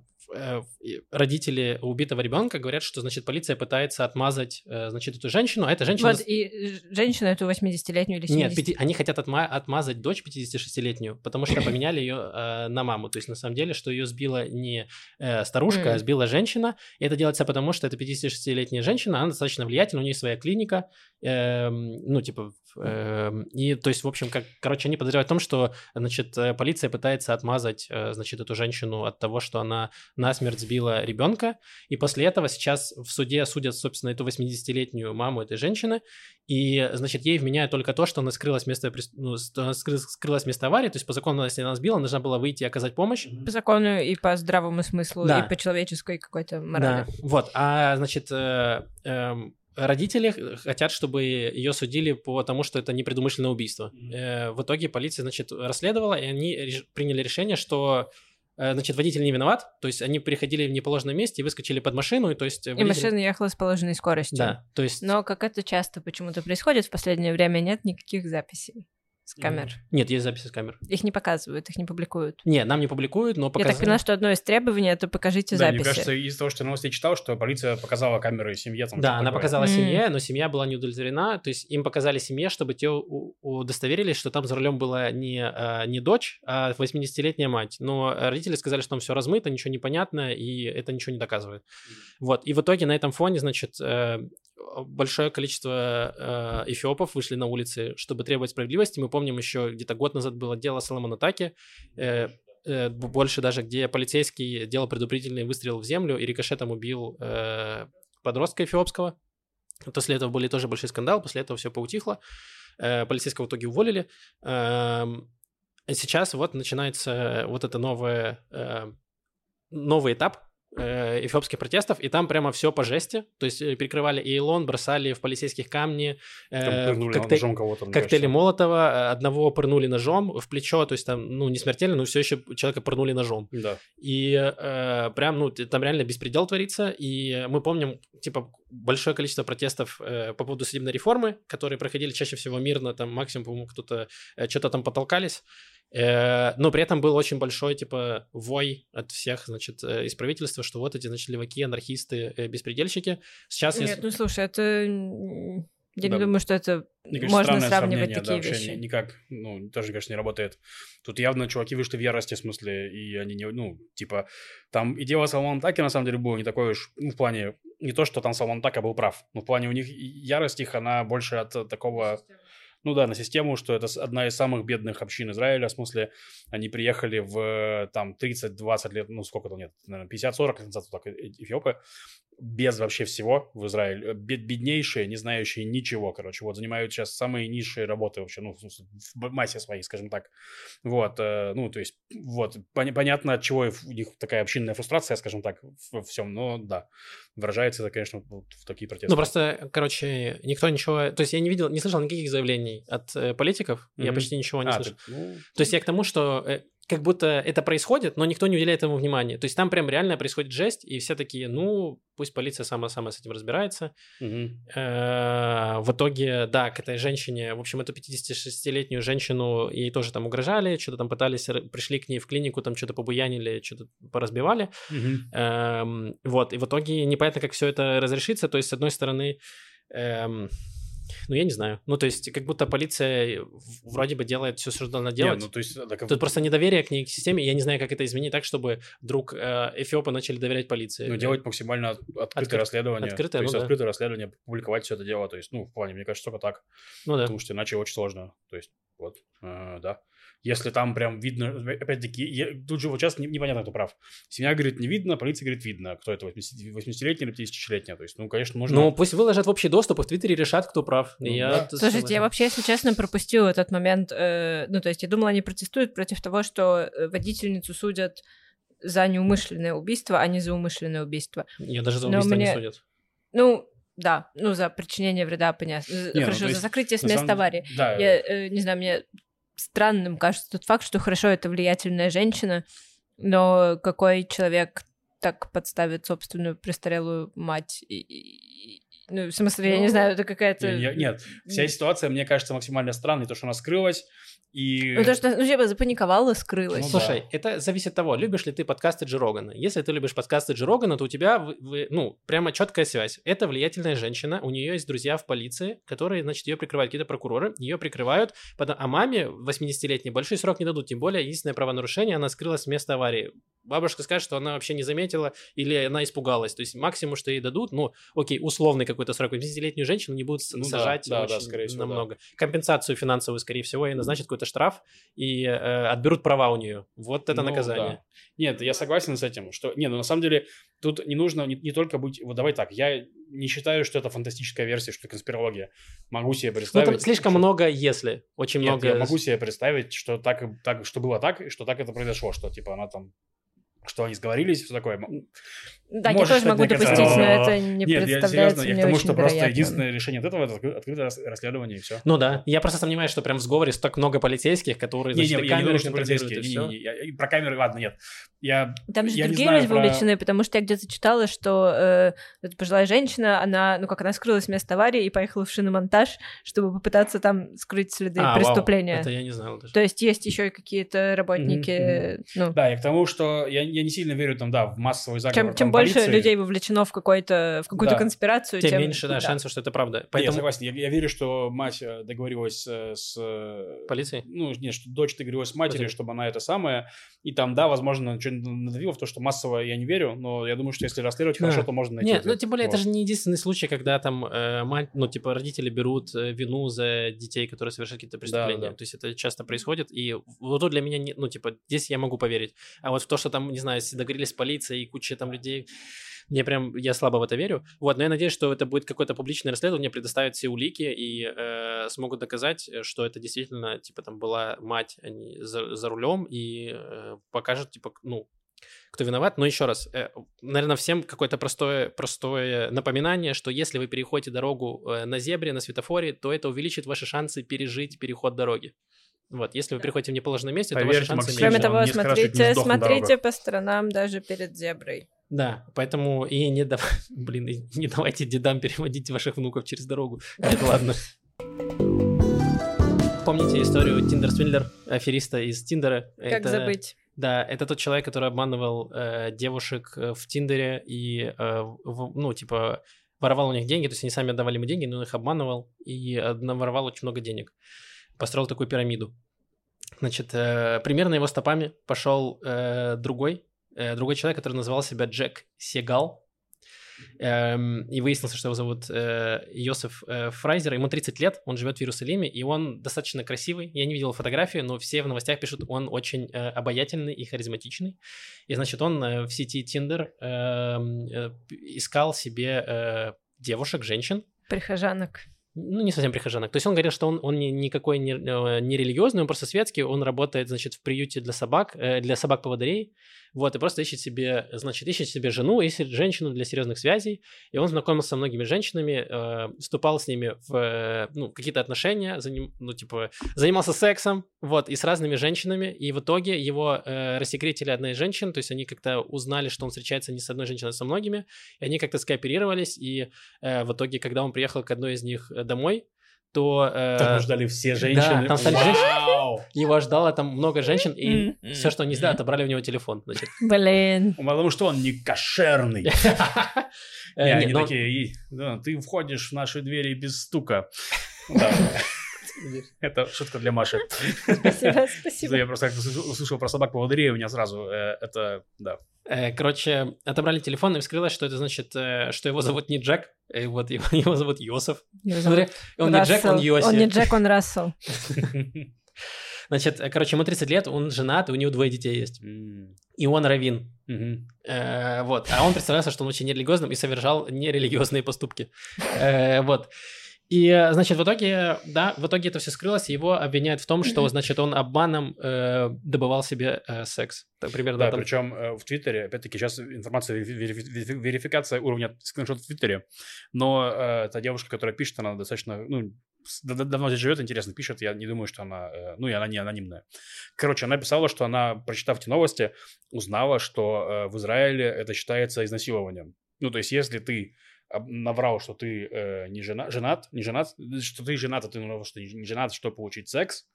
родители убитого ребенка говорят, что, значит, полиция пытается отмазать, э, значит, эту женщину, а эта женщина... Вот, и женщину эту 80-летнюю или 70 Нет, пяти- они хотят отма- отмазать дочь 56-летнюю, потому что поменяли ее э, на маму. То есть, на самом деле, что ее сбила не э, старушка, а М. сбила женщина. И это делается потому, что это 56-летняя женщина, она достаточно влиятельна, у нее своя клиника. эм, ну, типа, и, то есть, в общем, как, короче, они подозревают в том, что, значит, э, полиция пытается отмазать, э, значит, эту женщину от того, что она насмерть сбила ребенка. И после этого сейчас в суде судят, собственно, эту 80-летнюю маму этой женщины. И, значит, ей вменяют только то, что она скрылась прес- ну, скрылась с места аварии, то есть по закону, если она сбила, она должна была выйти и оказать помощь. По закону и по здравому смыслу, Да. и по человеческой какой-то морали. Да, вот. А, значит, э, эм, родители хотят, чтобы ее судили по тому, что это непредумышленное убийство. Э, в итоге полиция, значит, расследовала, и они реш- приняли решение, что э, Значит, водитель не виноват, то есть они приходили в неположенном месте и выскочили под машину, и то есть... э, И водитель- машина ехала с положенной скоростью. Да, то есть... Но, как это часто почему-то происходит в последнее время, нет никаких записей с камер? Нет, есть записи с камер. Их не показывают, их не публикуют. Не, нам не публикуют, но Я показали. так поняла, что одно из требований это покажите Да, записи. мне кажется, из того, что я новости читал, что полиция показала камеры семье. Там, Да, она такое. показала М. семье, но семья была не удовлетворена. То есть им показали семье, чтобы те удостоверились, что там за рулем была не, а, не дочь, а 80-летняя мать. Но родители сказали, что там все размыто, ничего не понятно, и это ничего не доказывает. Вот. И в итоге на этом фоне, значит, э, большое количество э, эфиопов вышли на улицы, чтобы требовать справедливости. Мы помним еще где-то год назад было дело Соломона Таки, э, э, больше даже, где полицейский делал предупредительный выстрел в землю и рикошетом убил э, подростка эфиопского. После этого были тоже большой скандал, после этого все поутихло. Э, полицейского в итоге уволили. А сейчас вот начинается вот это новое, э, новый этап э, эфиопских протестов, и там прямо все по жести. То есть э, перекрывали Эйлон, бросали в полицейских камни, э, мне коктейли. Молотова, э, одного пырнули ножом в плечо, то есть там, ну, не смертельно, но все еще человека пырнули ножом. Да. И э, прям, ну, там реально беспредел творится. И мы помним, типа, большое количество протестов э, по поводу судебной реформы, которые проходили чаще всего мирно, там максимум, по-моему, кто-то э, что-то там потолкались. Э, но при этом был очень большой, типа, вой от всех, значит, э, из правительства, что вот эти, значит, леваки, анархисты, э, беспредельщики. Сейчас, Нет, если- ну слушай, это... Я Да. не думаю, что это Мне кажется, можно странное сравнивать сравнение, да, такие вообще вещи. ни- никак, ну, тоже, конечно, не работает. Тут явно чуваки вышли в ярости, в смысле, и они не, ну, типа, там и дело Салмана Таки, на самом деле, было не такое уж, ну, в плане, не то, что там Салман Така был прав, но в плане у них ярость их, она больше от такого, ну да, на систему, что это одна из самых бедных общин Израиля, в смысле, они приехали в, э, там, 30-20 лет, ну, сколько там, нет, наверное, 50-40 лет назад, вот так, э, Эфиопы, без вообще всего в Израиль, э, бед- беднейшие, не знающие ничего, короче, вот, занимают сейчас самые низшие работы вообще, ну, в массе своей, скажем так, вот, э, ну, то есть, вот, поня- понятно, от чего у них такая общинная фрустрация, скажем так, во всем, но, да, выражается это, конечно, вот в такие протесты. Ну, просто, короче, никто ничего... То есть я не видел, не слышал никаких заявлений от э, политиков, я Мгм. почти ничего не А, слышал. ты- ну, То есть я к тому, что как будто это происходит, но никто не уделяет этому внимания. То есть там прям реально происходит жесть, и все такие, ну, пусть полиция сама-сама с этим разбирается. Э, В итоге, да, к этой женщине, в общем, эту 56-летнюю женщину, ей тоже там угрожали, что-то там пытались, пришли к ней в клинику, там что-то побуянили, что-то поразбивали. Эм, вот, и в итоге непонятно, как все это разрешится. То есть, с одной стороны, эм, ну, я не знаю. Ну, то есть, как будто полиция вроде бы делает все, что должна Не, делать. ну, то есть, так, Тут просто недоверие к ней, к системе. Я не знаю, как это изменить так, чтобы вдруг э, эфиопы начали доверять полиции. Ну, делать максимально от- открытое Откры- расследование. открытое, то есть ну да. открытое расследование, публиковать все это дело. То есть, ну, в плане, мне кажется, только так. Ну да. Потому что иначе очень сложно. То есть, вот, э, да. Если там прям видно, опять-таки, я- тут же вот сейчас не- непонятно, кто прав. Семья говорит, не видно, полиция говорит, видно, кто это, 80 80-летняя или 50-летняя. То есть, ну, конечно, нужно... Ну, пусть выложат в общий доступ, и в Твиттере решат, кто прав. Ну я да. Слушайте, я вообще, если честно, пропустила этот момент. э, ну, то есть я думала, они протестуют против того, что э, водительницу судят за неумышленное убийство, а не за умышленное убийство. Я даже за Но убийство не мне- судят. Ну, да, ну, за причинение вреда, понятно. Не, ну, Хорошо, за есть, закрытие с места самом- аварии. Да, Я э, не знаю, мне странным кажется тот факт, что хорошо, это влиятельная женщина, но какой человек так подставит собственную престарелую мать? И- ну, в смысле, я не Ну, знаю, это какая-то... Я- нет, вся ситуация, мне кажется, максимально странной, то, что она скрылась, и... Ну, то, что ну, типа запаниковала, скрылась. Ну, Слушай, да. это зависит от того, любишь ли ты подкасты Джи Рогана. Если ты любишь подкасты Джи Рогана, то у тебя, вы- вы- ну, прямо четкая связь. Это влиятельная женщина, у нее есть друзья в полиции, которые, значит, ее прикрывают, какие-то прокуроры, ее прикрывают, потом- а маме 80-летней большой срок не дадут, тем более единственное правонарушение, она скрылась с места аварии. Бабушка скажет, что она вообще не заметила или она испугалась. То есть максимум, что ей дадут, ну, окей, условный какой-то срок. 80-летнюю женщину не будут Ну да, сажать да, да, очень скорее всего, да. намного. Компенсацию финансовую, скорее всего, ей назначат какой-то штраф и э, отберут права у нее. Вот это Ну, наказание. да. Нет, я согласен с этим, что... Не, ну на самом деле тут не нужно не, не только быть... Вот давай так, я не считаю, что это фантастическая версия, что это конспирология. Могу себе Ну, представить... там слишком что- много если. Очень Нет, много... я могу себе представить, что так, так, что было так, и что так это произошло, что типа она там что они сговорились, все такое. Да, Может я тоже могу допустить, но это не Нет, я представляется серьезно, я к тому, очень что просто единственное решение от этого это откры- открытое рас- расследование и все. Ну да, я просто сомневаюсь, что прям в сговоре так много полицейских, которые, Не, не, значит, и я не камеры говорю, что полицейские. и Не, не, не, я- и про камеры, ладно, нет. Я, Там же я не другие знаю люди про- вовлечены, потому что я где-то читала, что э, эта пожилая женщина, она, ну как она скрылась с места аварии и поехала в шиномонтаж, чтобы попытаться там скрыть следы А, вау, преступления. Это я не знал даже. То есть есть еще и какие-то работники, ну, Да, я к тому, что я, я не сильно верю там, да, в массовый заговор. чем, там, чем больше полиции. людей вовлечено в, какой-то, в какую-то Да. конспирацию, Тем тем меньше, да, шансов, что это правда. Поэтому... согласен. Я, я верю, что мать э, договорилась э, с... э, Полицией? Ну, нет, что дочь договорилась с матерью, Матерью. чтобы она это самое. И там, да, возможно, что-нибудь надавило в то, что массово я не верю, но я думаю, что если расследовать Да. хорошо, то можно найти. Нет, ну ответ. тем более это Вот. же не единственный случай, когда там э, мать, ну типа родители берут вину за детей, которые совершают какие-то преступления. да. То есть это часто происходит, и вот тут для меня, не, ну типа здесь я могу поверить. А вот в то, что там, не знаю, если договорились с полицией и куча там людей, мне прям, я слабо в это верю. Вот, но я надеюсь, что это будет какое-то публичное расследование, предоставят все улики и э, смогут доказать, э, что это действительно, типа, там была мать а не за, за рулем и э, покажут, типа, ну, кто виноват. Но еще раз, наверное, всем какое-то простое, простое напоминание, что если вы переходите дорогу э, на зебре, на светофоре, то это увеличит ваши шансы пережить переход дороги. Вот, если вы переходите в неположенном месте, то Поверьте, ваши шансы Максим, Кроме меньше. он того, смотрите, смотрите по сторонам даже перед зеброй. Да, поэтому и не, дав... Блин, и не давайте дедам переводить ваших внуков через дорогу. Это ладно. Помните историю Тиндер Свиндлер, афериста из Тиндера? Как Это- забыть? Да, это тот человек, который обманывал э, девушек э, в Тиндере и, э, в- ну, типа, воровал у них деньги, то есть они сами отдавали ему деньги, но он их обманывал и наворовал очень много денег. Построил такую пирамиду. Значит, э, примерно его стопами пошел э, другой, другой человек, который называл себя Джек Сегал. Эм, и выяснилось, что его зовут э, Йосеф э, Фрайзер. Ему 30 лет, он живет в Иерусалиме, и он достаточно красивый. Я не видел фотографии, но все в новостях пишут, он очень э, обаятельный и харизматичный. И, значит, он э, в сети Tinder эм, э, искал себе э, девушек, женщин, Прихожанок. ну, не совсем прихожанок. То есть он говорил, что он, он не, никакой не, э, не религиозный, он просто светский, он работает, значит, в приюте для собак, э, для собак-поводырей, вот, и просто ищет себе, значит, ищет себе жену, ищет женщину для серьезных связей, и он знакомился со многими женщинами, э, вступал с ними в, э, ну, какие-то отношения, за ним, ну, типа, занимался сексом, вот, и с разными женщинами, и в итоге его э, рассекретили одна из женщин, то есть они как-то узнали, что он встречается не с одной женщиной, а со многими, и они как-то скооперировались, и э, в итоге, когда он приехал к одной из них домой, то э, Там ждали все женщины. там стали Вау! его ждало там много женщин, и все, что они сделали, отобрали у него телефон. Значит. Блин. Потому что он не кошерный. Э, они не, такие, «И, да, ты входишь в наши двери без стука. Это шутка для Маши. Спасибо, спасибо. Я просто как услышал про собак поводырей, у меня сразу э, это, да. э, Короче, отобрали телефон, и вскрылось, что это значит, э, что его зовут не Джек, вот его, его зовут Йосеф. Смотри, он не Джек, он Рассел. Йоси. Он не Джек, он Рассел. Значит, короче, ему 30 лет, он женат, и у него двое детей есть. И он равин. вот. А он представлялся, что он очень нерелигиозным и совершал нерелигиозные поступки. Вот. И, значит, в итоге, да, в итоге это все скрылось, и его обвиняют в том, что, значит, он обманом э, добывал себе э, секс. Так, примерно Да, там- причем э, в Твиттере, опять-таки, сейчас информация, верифи- верифи- верифи- верификация уровня скриншот в Твиттере, но э, та девушка, которая пишет, она достаточно, ну, давно здесь живет, интересно пишет, я не думаю, что она, э, ну, и она не анонимная. Короче, она писала, что она, прочитав эти новости, узнала, что э, в Израиле это считается изнасилованием. Ну, то есть, если ты наврал, что ты э, не жена, женат, не женат, что ты женат, а ты наврал, что не женат, чтобы получить секс,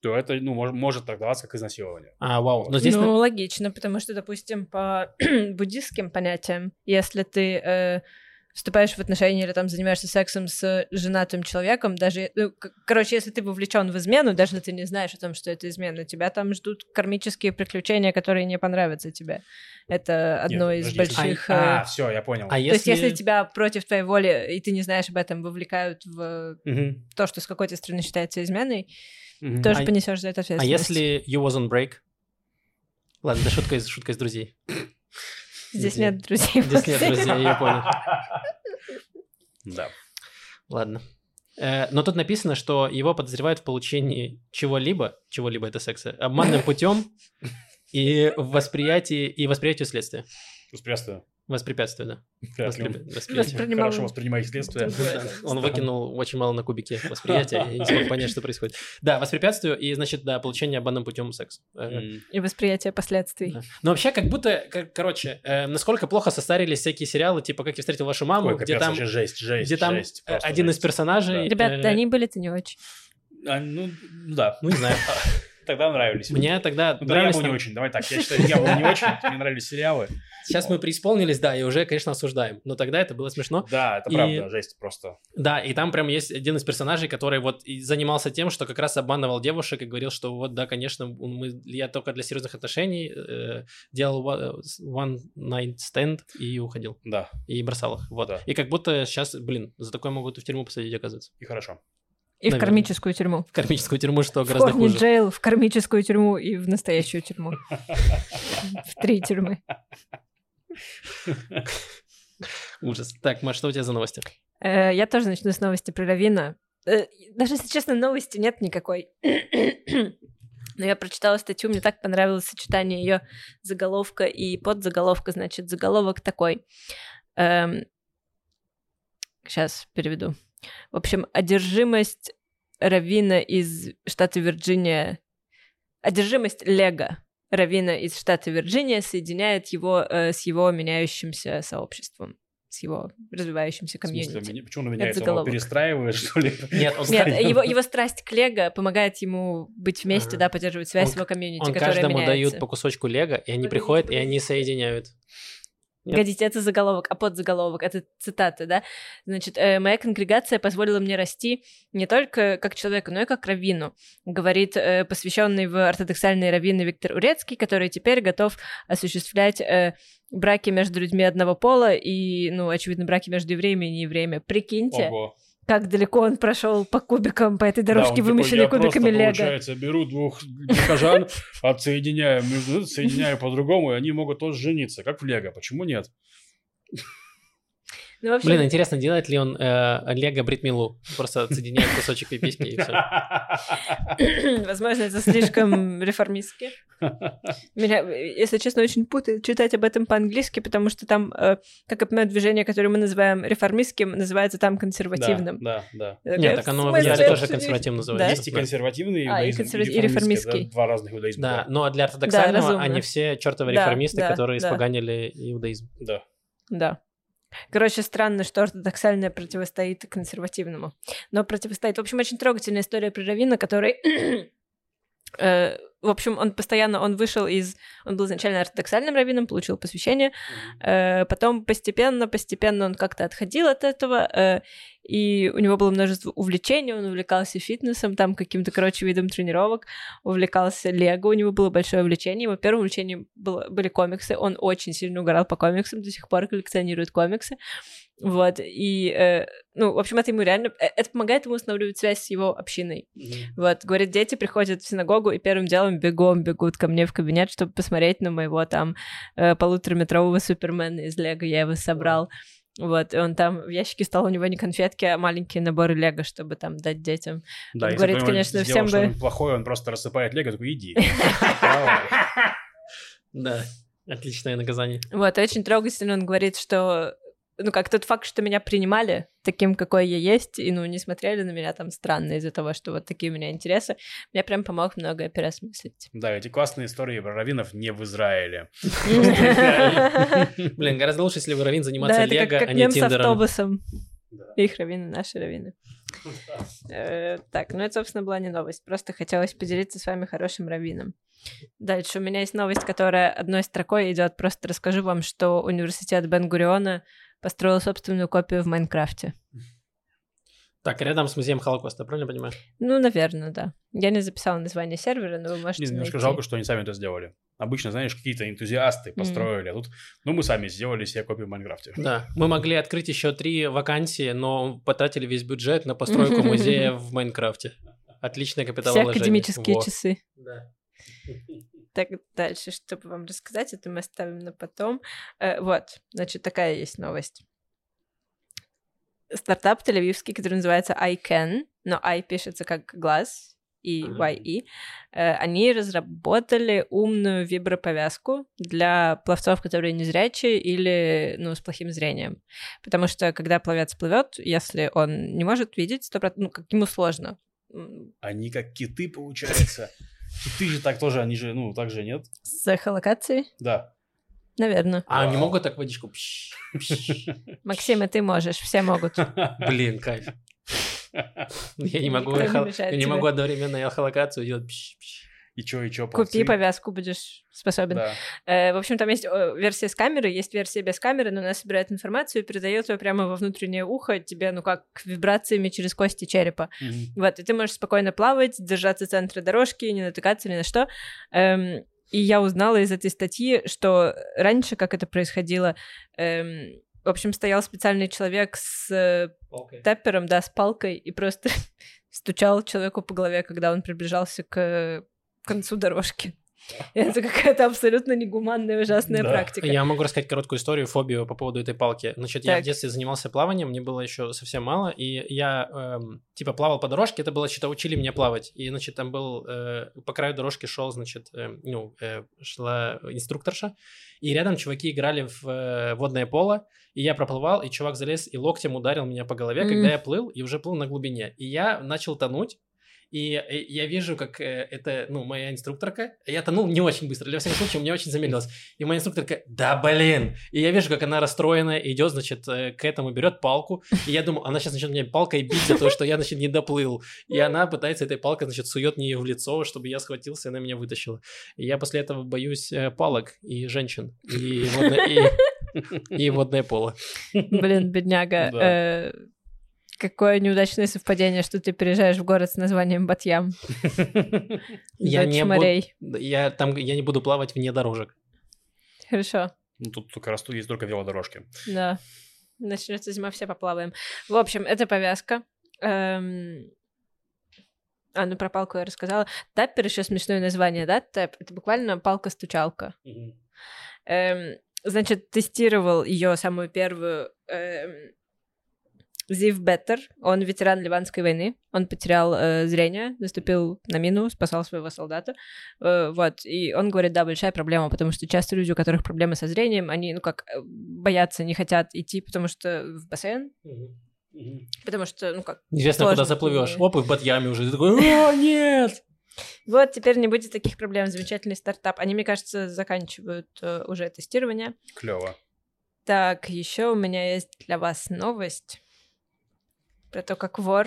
то это, ну, мож- может трактоваться как изнасилование. А, вау. Но здесь... Ну, логично, потому что, допустим, по буддистским понятиям, если ты э, вступаешь в отношения или там занимаешься сексом с женатым человеком, даже, ну, короче, если ты вовлечен в измену, даже если ты не знаешь о том, что это измена, тебя там ждут кармические приключения, которые не понравятся тебе. Это одно Нет, из подожди, больших... А, э, все, я понял. А То если... есть, если тебя против твоей воли, и ты не знаешь об этом, вовлекают в Мгм, то, что с какой-то стороны считается изменой, мгм. тоже А- понесешь за это А ответственность. если you was on break? Ладно, это шутка из, шутка из друзей. Здесь нет друзей. Здесь нет друзей, я понял. Да. Ладно. Э, Но тут написано, что его подозревают в получении чего-либо, чего-либо это секса, обманным путем и восприятии и восприятию следствия. Воспрепятствую. Воспрепятствие, да. Он Воспрепя- восприятие. Хорошо воспринимает следствие. Он выкинул очень мало на кубике восприятия и не смог понять, что происходит. Да, воспрепятствию и, значит, да, получение обманным путем секса. М. И восприятие последствий. Но вообще, как будто, короче, э, насколько плохо состарились всякие сериалы, типа «Как я встретил вашу маму», где там, жесть, жесть, где там э, просто один из персонажей... Ребят, э, да они были-то не очень. А, ну, да. Ну, не знаю. Тогда нравились. Мне тогда Ну, я нравились был не очень. Давай так, я считаю, я был не очень, мне нравились сериалы. Сейчас мы преисполнились, да, и уже, конечно, осуждаем. Но тогда это было смешно. Да, это И- правда, жесть просто. Да, и там прям есть один из персонажей, который вот занимался тем, что как раз обманывал девушек и говорил, что вот, да, конечно, мы, я только для серьезных отношений э, делал one, one night stand и уходил. Да, И бросал их. Вот. Да. И как будто сейчас, блин, за такое могут в тюрьму посадить, оказывается. и хорошо. И в Наверное. кармическую тюрьму. В кармическую тюрьму, что В гораздо корни хуже. джейл, в кармическую тюрьму и в настоящую тюрьму. В три тюрьмы. Ужас. Так, Маш, что у тебя за новости? Э, Я тоже начну с новости про Равина. Э, Даже, если честно, новости нет никакой. Но я прочитала статью, мне так понравилось сочетание ее заголовка и подзаголовка. Значит, заголовок такой. Сейчас переведу. В общем, одержимость Равина из штата Вирджиния, одержимость Лего Равина из штата Вирджиния соединяет его э, с его меняющимся сообществом, с его развивающимся В смысле, комьюнити. меня- почему он меняется? Он заголовок. его перестраивает, что ли? Нет, он, Нет, его, его страсть к Лего помогает ему быть вместе, Ага. да, поддерживать связь Он- с его комьюнити, он которая каждому меняется. дают по кусочку лего, и они приходят, и они соединяют. Нет. Погодите, это заголовок, а подзаголовок, это цитаты, да? Значит, э, моя конгрегация позволила мне расти не только как человеку, но и как раввину, говорит э, посвященный в ортодоксальные раввины Виктор Урецкий, который теперь готов осуществлять э, браки между людьми одного пола и, ну, очевидно, браки между евреями и неевреями. Прикиньте, Ого. Как далеко он прошел по кубикам, по этой Да, дорожке, он такой, вымощенной я просто, кубиками Лего. получается, беру двух прихожан, отсоединяю соединяю по-другому, и они могут тоже жениться, как в Лего. Почему нет? Ну, в общем, Блин, интересно, делает ли он э, лего Бритмилу? Просто отсоединяет кусочек пиписьки и все. Возможно, это слишком реформистски. Меня, если честно, очень путает читать об этом по-английски, потому что там, э, как я понимаю, движение, которое мы называем реформистским, называется там консервативным. Да, да. Я Нет, такая, так оно «В идеале тоже Да? называется. Есть и консервативный А, и консерва- и реформистский, да, Два разных иудаизма. Да, но для ортодоксального Да, они все чертовы Да, реформисты, да, которые да. испоганили иудаизм. Да. Да. Короче, странно, что ортодоксальное противостоит консервативному. Но противостоит. В общем, очень трогательная история про Равина, который... В общем, он постоянно, он вышел из... Он был изначально ортодоксальным раввином, получил посвящение, Э, Потом постепенно, постепенно он как-то отходил от этого, э, и у него было множество увлечений, он увлекался фитнесом, там каким-то, короче, видом тренировок, увлекался лего, у него было большое увлечение. Его первым увлечением было, были комиксы, он очень сильно угорал по комиксам, до сих пор коллекционирует комиксы. Вот, и, э, ну, в общем, это ему реально... э, Это помогает ему устанавливать связь с его общиной. Вот, говорит, дети приходят в синагогу и первым делом бегом бегут ко мне в кабинет, чтобы посмотреть на моего там э, полутораметрового супермена из Лего. Я его собрал. Вот, и он там в ящике стал у него не конфетки, а маленькие наборы Лего, чтобы там дать детям. Да, Он если говорит, конечно, сделал всем бы- плохое, он просто рассыпает лего, такой, иди. Да, отличное наказание. Вот, и очень трогательно он говорит, что ну, как тот факт, что меня принимали таким, какой я есть, и, ну, не смотрели на меня там странно из-за того, что вот такие у меня интересы, мне прям помог многое переосмыслить. Да, эти классные истории про раввинов не в Израиле. Блин, гораздо лучше, если вы равин заниматься лего, а не мем с тиндером. автобусом. Их раввины, наши раввины. Э, Так, ну это, собственно, была не новость. Просто хотелось поделиться с вами хорошим раввином. Дальше у меня есть новость, которая одной строкой идет. Просто расскажу вам, что университет Бен-Гуриона построил собственную копию в Майнкрафте. Так, рядом с музеем Холокоста, правильно понимаю? Ну, наверное, да. Я не записала название сервера, но вы можете Блин, немножко найти. жалко, что они сами это сделали. Обычно, знаешь, какие-то энтузиасты построили, а тут, ну, мы сами сделали себе копию в Майнкрафте. Да, мы могли открыть еще три вакансии, но потратили весь бюджет на постройку музея в Майнкрафте. Отличное Все капиталовложение. академические Во. часы. Да. Так, дальше, чтобы вам рассказать, это мы оставим на потом. Э, вот, значит, такая есть новость. Стартап тель который называется iCan, но i пишется как глаз, и. YE, э, они разработали умную виброповязку для пловцов, которые незрячие или, ну, с плохим зрением. Потому что, когда пловец плывет, если он не может видеть, то ну, как ему сложно. Они как киты, получается. Киты же так тоже, они же, ну, так же нет? С эхолокацией? Да. Наверное. А они могут так водичку? Пш, пш. Максим, и ты можешь, все могут. Блин, кайф. Я не могу, эхо- я не могу одновременно эхолокацию делать. Пш, пш. И чё, и чё, Купи пловцы? повязку, будешь способен. Да. Э, в общем, там есть версия с камерой, есть версия без камеры, но она собирает информацию и передает ее прямо во внутреннее ухо тебе, ну как, вибрациями через кости черепа. Мгм. Вот, и ты можешь спокойно плавать, держаться центра дорожки, не натыкаться ни на что. Эм, и я узнала из этой статьи, что раньше, как это происходило, эм, в общем, стоял специальный человек с э, теппером, да, с палкой, и просто стучал человеку по голове, когда он приближался к концу дорожки. Это какая-то абсолютно негуманная, ужасная Да. практика. Я могу рассказать короткую историю, фобию по поводу этой палки. Значит, я Так. в детстве занимался плаванием, мне было еще совсем мало, и я эм, типа плавал по дорожке, это было что-то учили меня плавать. И, значит, там был э, по краю дорожки шел, значит, э, ну, э, шла инструкторша, и рядом чуваки играли в э, водное поло, и я проплывал, и чувак залез и локтем ударил меня по голове, М. когда я плыл, и уже плыл на глубине. И я начал тонуть, и э, я вижу, как э, это, ну, моя инструкторка, я тонул не очень быстро, для всякого случая у меня очень замедлилось. И моя инструкторка, да блин! И я вижу, как она расстроенная, идет, значит, э, к этому, берет палку, и я думаю, она сейчас начнет меня палкой бить за то, что я, значит, не доплыл. И она пытается этой палкой, значит, сует мне ее в лицо, чтобы я схватился, и она меня вытащила. И я после этого боюсь палок и женщин, и водное, и, и водное поло. Блин, бедняга. Да. Какое неудачное совпадение, что ты переезжаешь в город с названием Батьям. Я не, морей. я, там, я не буду плавать вне дорожек. Хорошо, Ну, тут как раз тут есть только велодорожки. да. Начнется зима, все поплаваем. В общем, это повязка. Эм, А, ну про палку я рассказала. Таппер еще смешное название, да? Тэп. Это буквально палка-стучалка. Эм, значит, тестировал ее самую первую эм, Зив Беттер. Он ветеран Ливанской войны. Он потерял э, зрение, наступил на мину, спасал своего солдата. Э, вот. И он говорит, да, большая проблема, потому что часто люди, у которых проблемы со зрением, они, ну как, э, боятся, не хотят идти, потому что в бассейн, потому что, ну как, Неизвестно, Сложно куда заплывешь. Оп, и в Батьяме уже. Ты такой, о, нет! Вот, теперь не будет таких проблем. Замечательный стартап. Они, мне кажется, заканчивают э, уже тестирование. Клево. Так, еще у меня есть для вас новость про то, как вор.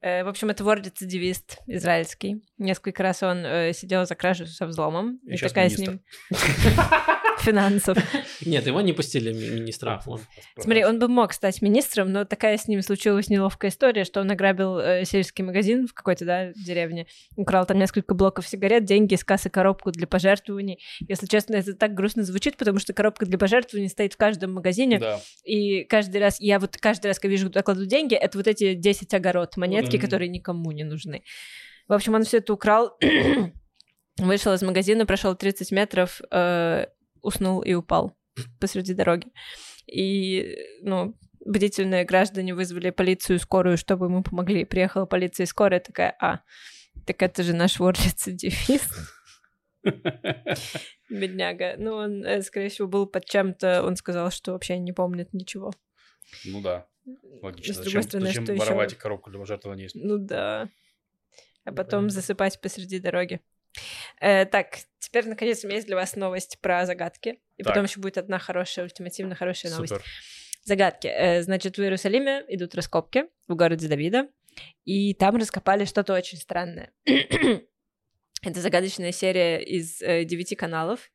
Э, в общем, это вор-рецидивист израильский. Несколько раз он э, сидел за кражу со взломом. И И, такая с министр. ним финансов. Нет, его не пустили ми- министра. А, Он- Смотри, он бы мог стать министром, но такая с ним случилась неловкая история, что он ограбил э, сельский магазин в какой-то, да, деревне, украл там несколько блоков сигарет, деньги из кассы, коробку для пожертвований. Если честно, это так грустно звучит, потому что коробка для пожертвований стоит в каждом магазине, Да. и каждый раз, я вот каждый раз, когда вижу, куда кладу деньги, это вот эти 10 огород, монетки, Мгм. которые никому не нужны. В общем, он все это украл, вышел из магазина, прошел 30 метров, э, уснул и упал посреди дороги. И, ну, бдительные граждане вызвали полицию скорую, чтобы ему помогли. Приехала полиция и скорая такая, а, так это же наш вор-рецидивист. Бедняга. Ну, он, э, скорее всего, был под чем-то. Он сказал, что вообще не помнит ничего. Ну да, логично. С другой Зачем, стороны, зачем что воровать коробку для пожертвований? Ну да. А потом правильно. засыпать посреди дороги. Э, так, теперь, наконец, у меня есть для вас новость про загадки. И Так. потом еще будет одна хорошая, ультимативно хорошая новость. Супер. Загадки. Э, значит, в Иерусалиме идут раскопки в городе Давида, и там раскопали что-то очень странное. Это загадочная серия из э, девяти каналов,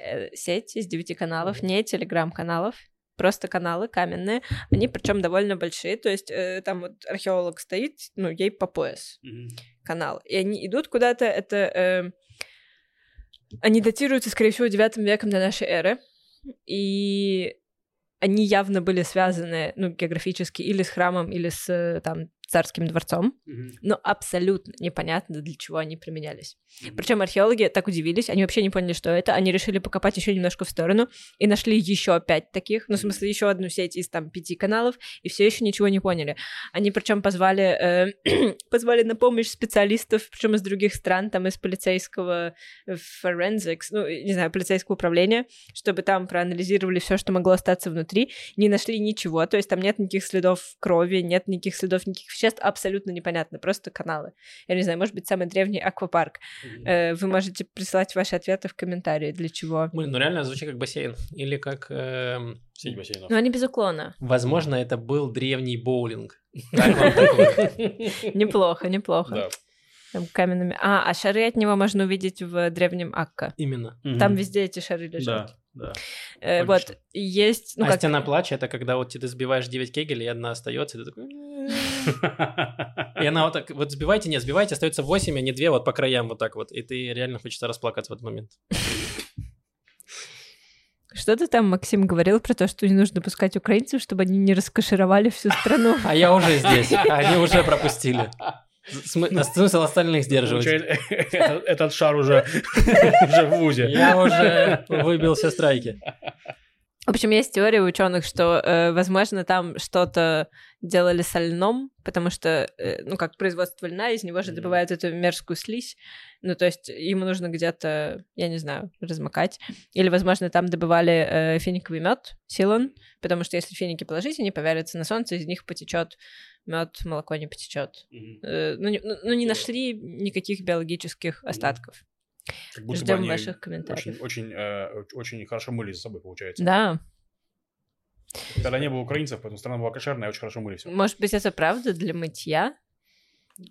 Э, сеть из девяти каналов, не телеграм-каналов, просто каналы каменные. Они причем довольно большие, то есть э, там вот археолог стоит, ну, ей по пояс Мгм. канал. И они идут куда-то, это... э, они датируются, скорее всего, 9 веком до нашей эры. И они явно были связаны, ну, географически или с храмом, или с, э, там, царским дворцом, но абсолютно непонятно, для чего они применялись. Причем археологи так удивились, они вообще не поняли, что это, они решили покопать еще немножко в сторону и нашли еще пять таких, ну, в смысле, еще одну сеть из там пяти каналов, и все еще ничего не поняли. Они причем позвали, э, позвали на помощь специалистов, причем из других стран, там из полицейского э, forensics, ну, не знаю, полицейского управления, чтобы там проанализировали все, что могло остаться внутри, не нашли ничего, то есть там нет никаких следов крови, нет никаких следов никаких веществ, абсолютно непонятно, просто каналы. Я не знаю, может быть, самый древний аквапарк. Э, Вы можете присылать ваши ответы в комментарии, для чего. Блин, ну реально звучит как бассейн. Или как... эм, Сеть бассейнов. Но они без уклона. возможно, это был древний боулинг. Неплохо, неплохо. Да. Там каменными. А, а шары от него можно увидеть в древнем Акка. Именно. Там везде эти шары лежат. Да, да. Э, вот, есть... Ну, а как... стена плача это когда вот ты сбиваешь 9 кегелей, и одна остается, и ты такой... И она вот так, вот сбивайте, нет, сбивайте, остается 8, а не 2 вот по краям вот так вот. И ты реально хочется расплакаться в этот момент. Что ты там, Максим, говорил про то, что не нужно пускать украинцев, чтобы они не раскошеровали всю страну? А я уже здесь, они уже пропустили. А Смысл остальных сдерживать. Этот- шар уже уже в ВУЗе. Я уже выбил все страйки. В общем, есть теория ученых, что, э, возможно, там что-то делали со льном, потому что, э, ну, как производство льна, из него же добывают эту мерзкую слизь. Ну, то есть ему нужно где-то, я не знаю, размокать. Или, возможно, там добывали э, финиковый мед, силон, потому что если финики положить, они поварятся на солнце, из них потечет мед, молоко не потечет. Мгм. Э, ну, не, ну, ну, не нашли никаких биологических остатков. Как будто Ждем ваших комментариев. Очень, очень, э, очень хорошо мыли за собой, получается. Да, Когда не было украинцев, поэтому страна была кошерная, очень хорошо мыли все. Может быть, это правда для мытья?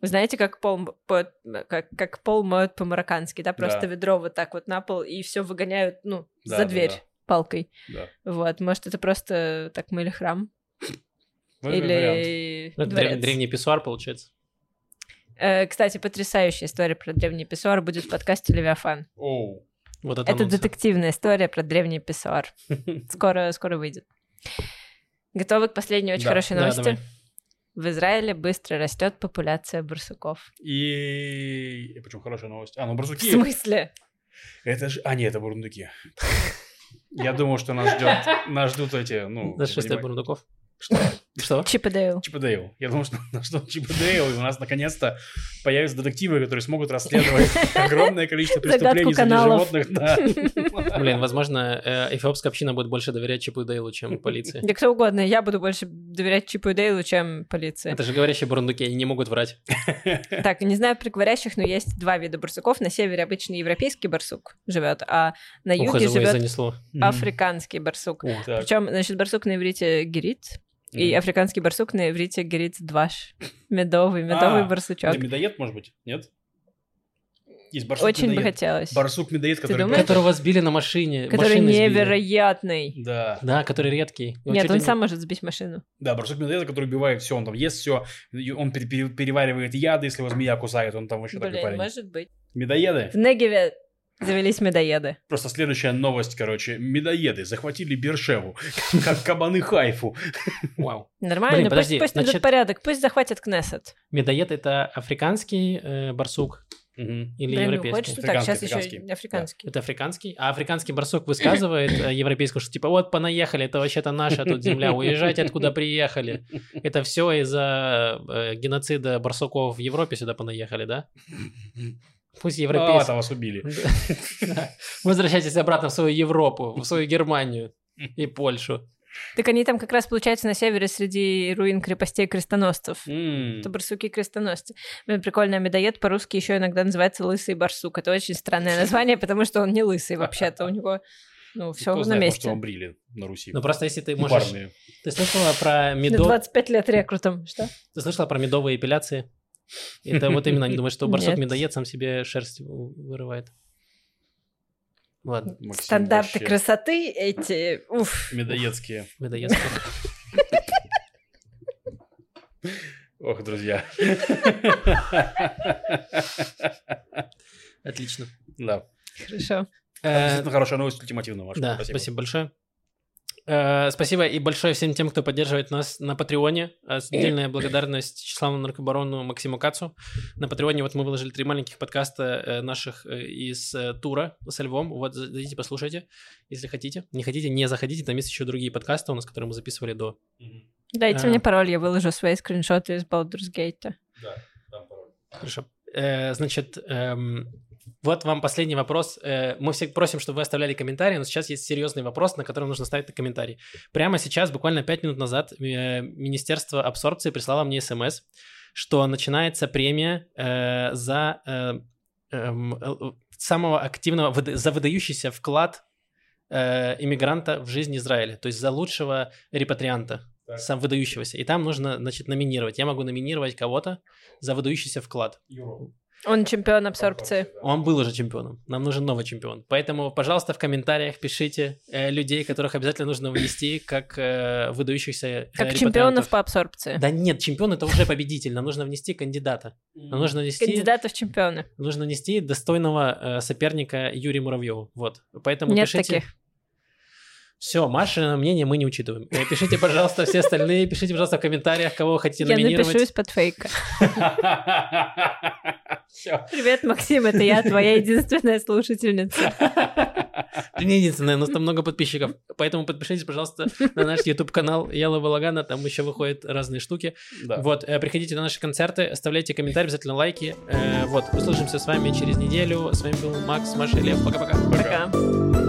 Вы знаете, как пол, по- как, как пол моют по-мароккански, да? Просто Да. ведро вот так вот на пол, и все выгоняют, ну, Да, за да, дверь да. палкой. Да. Вот, может, это просто так мыли храм? Или Ну, это дворец. древ- древний писсуар, получается. Э, кстати, потрясающая история про древний писсуар будет в подкасте «Левиафан». Оу. Вот это Это детективная история про древний писсуар. Скоро, скоро выйдет. Готовы к последней очень Да, хорошей да, новости? давай. В Израиле быстро растет популяция барсуков. И... и Почему хорошая новость? А, ну В барсуки. смысле? Это же... А, нет, это бурундуки. Я думал, что нас ждет, нас ждут эти, ну... Понимаю- Бурундуков. Что? Что? Чип и Дейл. Чип и Дейл. Я думал, что нас ждут Чип и Дейл, и у нас наконец-то появятся детективы, которые смогут расследовать огромное количество преступлений среди животных. Да. Блин, возможно, э, эфиопская община будет больше доверять Чипу и Дейлу, чем полиции. Да кто угодно, я буду больше доверять Чипу и Дейлу, чем полиции. Это же говорящие бурундуки, они не могут врать. Так, не знаю про говорящих, но есть два вида барсуков. На севере обычный европейский барсук живет, а на юге живет занесло. африканский барсук. Причем, значит, барсук на иврите герит, и африканский барсук на иврите герит дваш. Медовый, медовый А, барсучок. Это медоед, может быть? Нет? Есть барсук Очень бы хотелось. Барсук медоед, который... думаешь? Которого сбили на машине. Который машины сбили. невероятный. Да. Да, который редкий. Нет, он не- сам может сбить машину. Да, барсук медоед, который убивает все, он там ест все, он пере- пере- переваривает яды, если его змея кусает, он там вообще такой Блин, парень. может быть. Медоеды. В Негеве завелись медоеды. Просто следующая новость, короче. Медоеды захватили Бершеву, как кабаны Хайфу. Вау. Нормально, Блин, пусть, подожди, пусть наведут значит- порядок, пусть захватят Кнессет. Медоед это африканский э, барсук Мгм. или Блин, европейский? хочешь, что так, Африканский, сейчас еще африканский. африканский. Это африканский? А африканский барсук высказывает э, европейскому, что типа вот понаехали, это вообще-то наша тут земля, уезжайте откуда приехали. Это все из-за э, геноцида барсуков в Европе сюда понаехали, да? Пусть А, европейцы... там вас убили. Возвращайтесь обратно в свою Европу, в свою Германию и Польшу. Так они там как раз, получается, на севере среди руин крепостей крестоносцев. М. Это барсуки-крестоносцы. Блин, прикольно, а медоед по-русски еще иногда называется лысый барсук. Это очень странное название, потому что он не лысый вообще-то. У него, ну, все Кто на знает, может, месте. его брили на Руси. Ну просто если ты Ну, можешь... Ты слышала про На медо... 25 лет рекрутом. Что? Ты слышала про медовые эпиляции? Это вот именно, они думают, что барсук медоед сам себе шерсть вырывает. Ладно, Максим Стандарты вообще красоты эти... Уф. Медоедские. медоедские. Ох, друзья. Отлично. Да. Хорошо. Э, Действительно хорошая новость, ультимативная ваша. Да, спасибо большое. Э, Спасибо и большое всем тем, кто поддерживает нас на Патреоне. Э, Отдельная благодарность тщеславному наркобарону Максиму Кацу. На Патреоне вот мы выложили три маленьких подкаста э, наших э, из э, тура со Львом. Вот зайдите, послушайте, если хотите. Не хотите, не заходите, там есть еще другие подкасты у нас, которые мы записывали до. Дайте А. мне пароль, я выложу свои скриншоты из Baldur's Gate. Да, там пароль. Хорошо. Э, Значит, эм, вот вам последний вопрос. Э, Мы все просим, чтобы вы оставляли комментарии, но сейчас есть серьезный вопрос, на который нужно ставить комментарий. Прямо сейчас, буквально 5 минут назад, э, Министерство абсорбции прислало мне смс, что начинается премия э, за эм, самого активного, за выдающийся вклад иммигранта в жизнь Израиля, то есть за лучшего репатрианта, сам выдающегося. И там нужно, значит, номинировать. Я могу номинировать кого-то за выдающийся вклад. Юру. Он чемпион абсорбции. Он был уже чемпионом. Нам нужен новый чемпион. Поэтому, пожалуйста, в комментариях пишите э, людей, которых обязательно нужно внести как э, выдающихся э, Как чемпионов по абсорбции. Да нет, чемпион это уже победитель. Нам нужно внести кандидата. Нам нужно внести, Кандидатов в чемпионы. нужно внести достойного э, соперника Юрию Муравьеву. Вот. Поэтому Нет пишите. таких. Все, Маша мнение мы не учитываем. Э, Пишите, пожалуйста, все остальные. Пишите, пожалуйста, в комментариях, кого вы хотите Я номинировать. напишу из-под фейка. Привет, Максим, это я, твоя единственная слушательница. Ты не единственная, у нас там много подписчиков. Поэтому подпишитесь, пожалуйста, на наш YouTube-канал Яла Балагана, там еще выходят разные штуки. Да. Вот, э, приходите на наши концерты, оставляйте комментарии, обязательно лайки. Э, Вот, услышимся с вами через неделю. С вами был Макс, Маша и Лев. Пока-пока. Пока.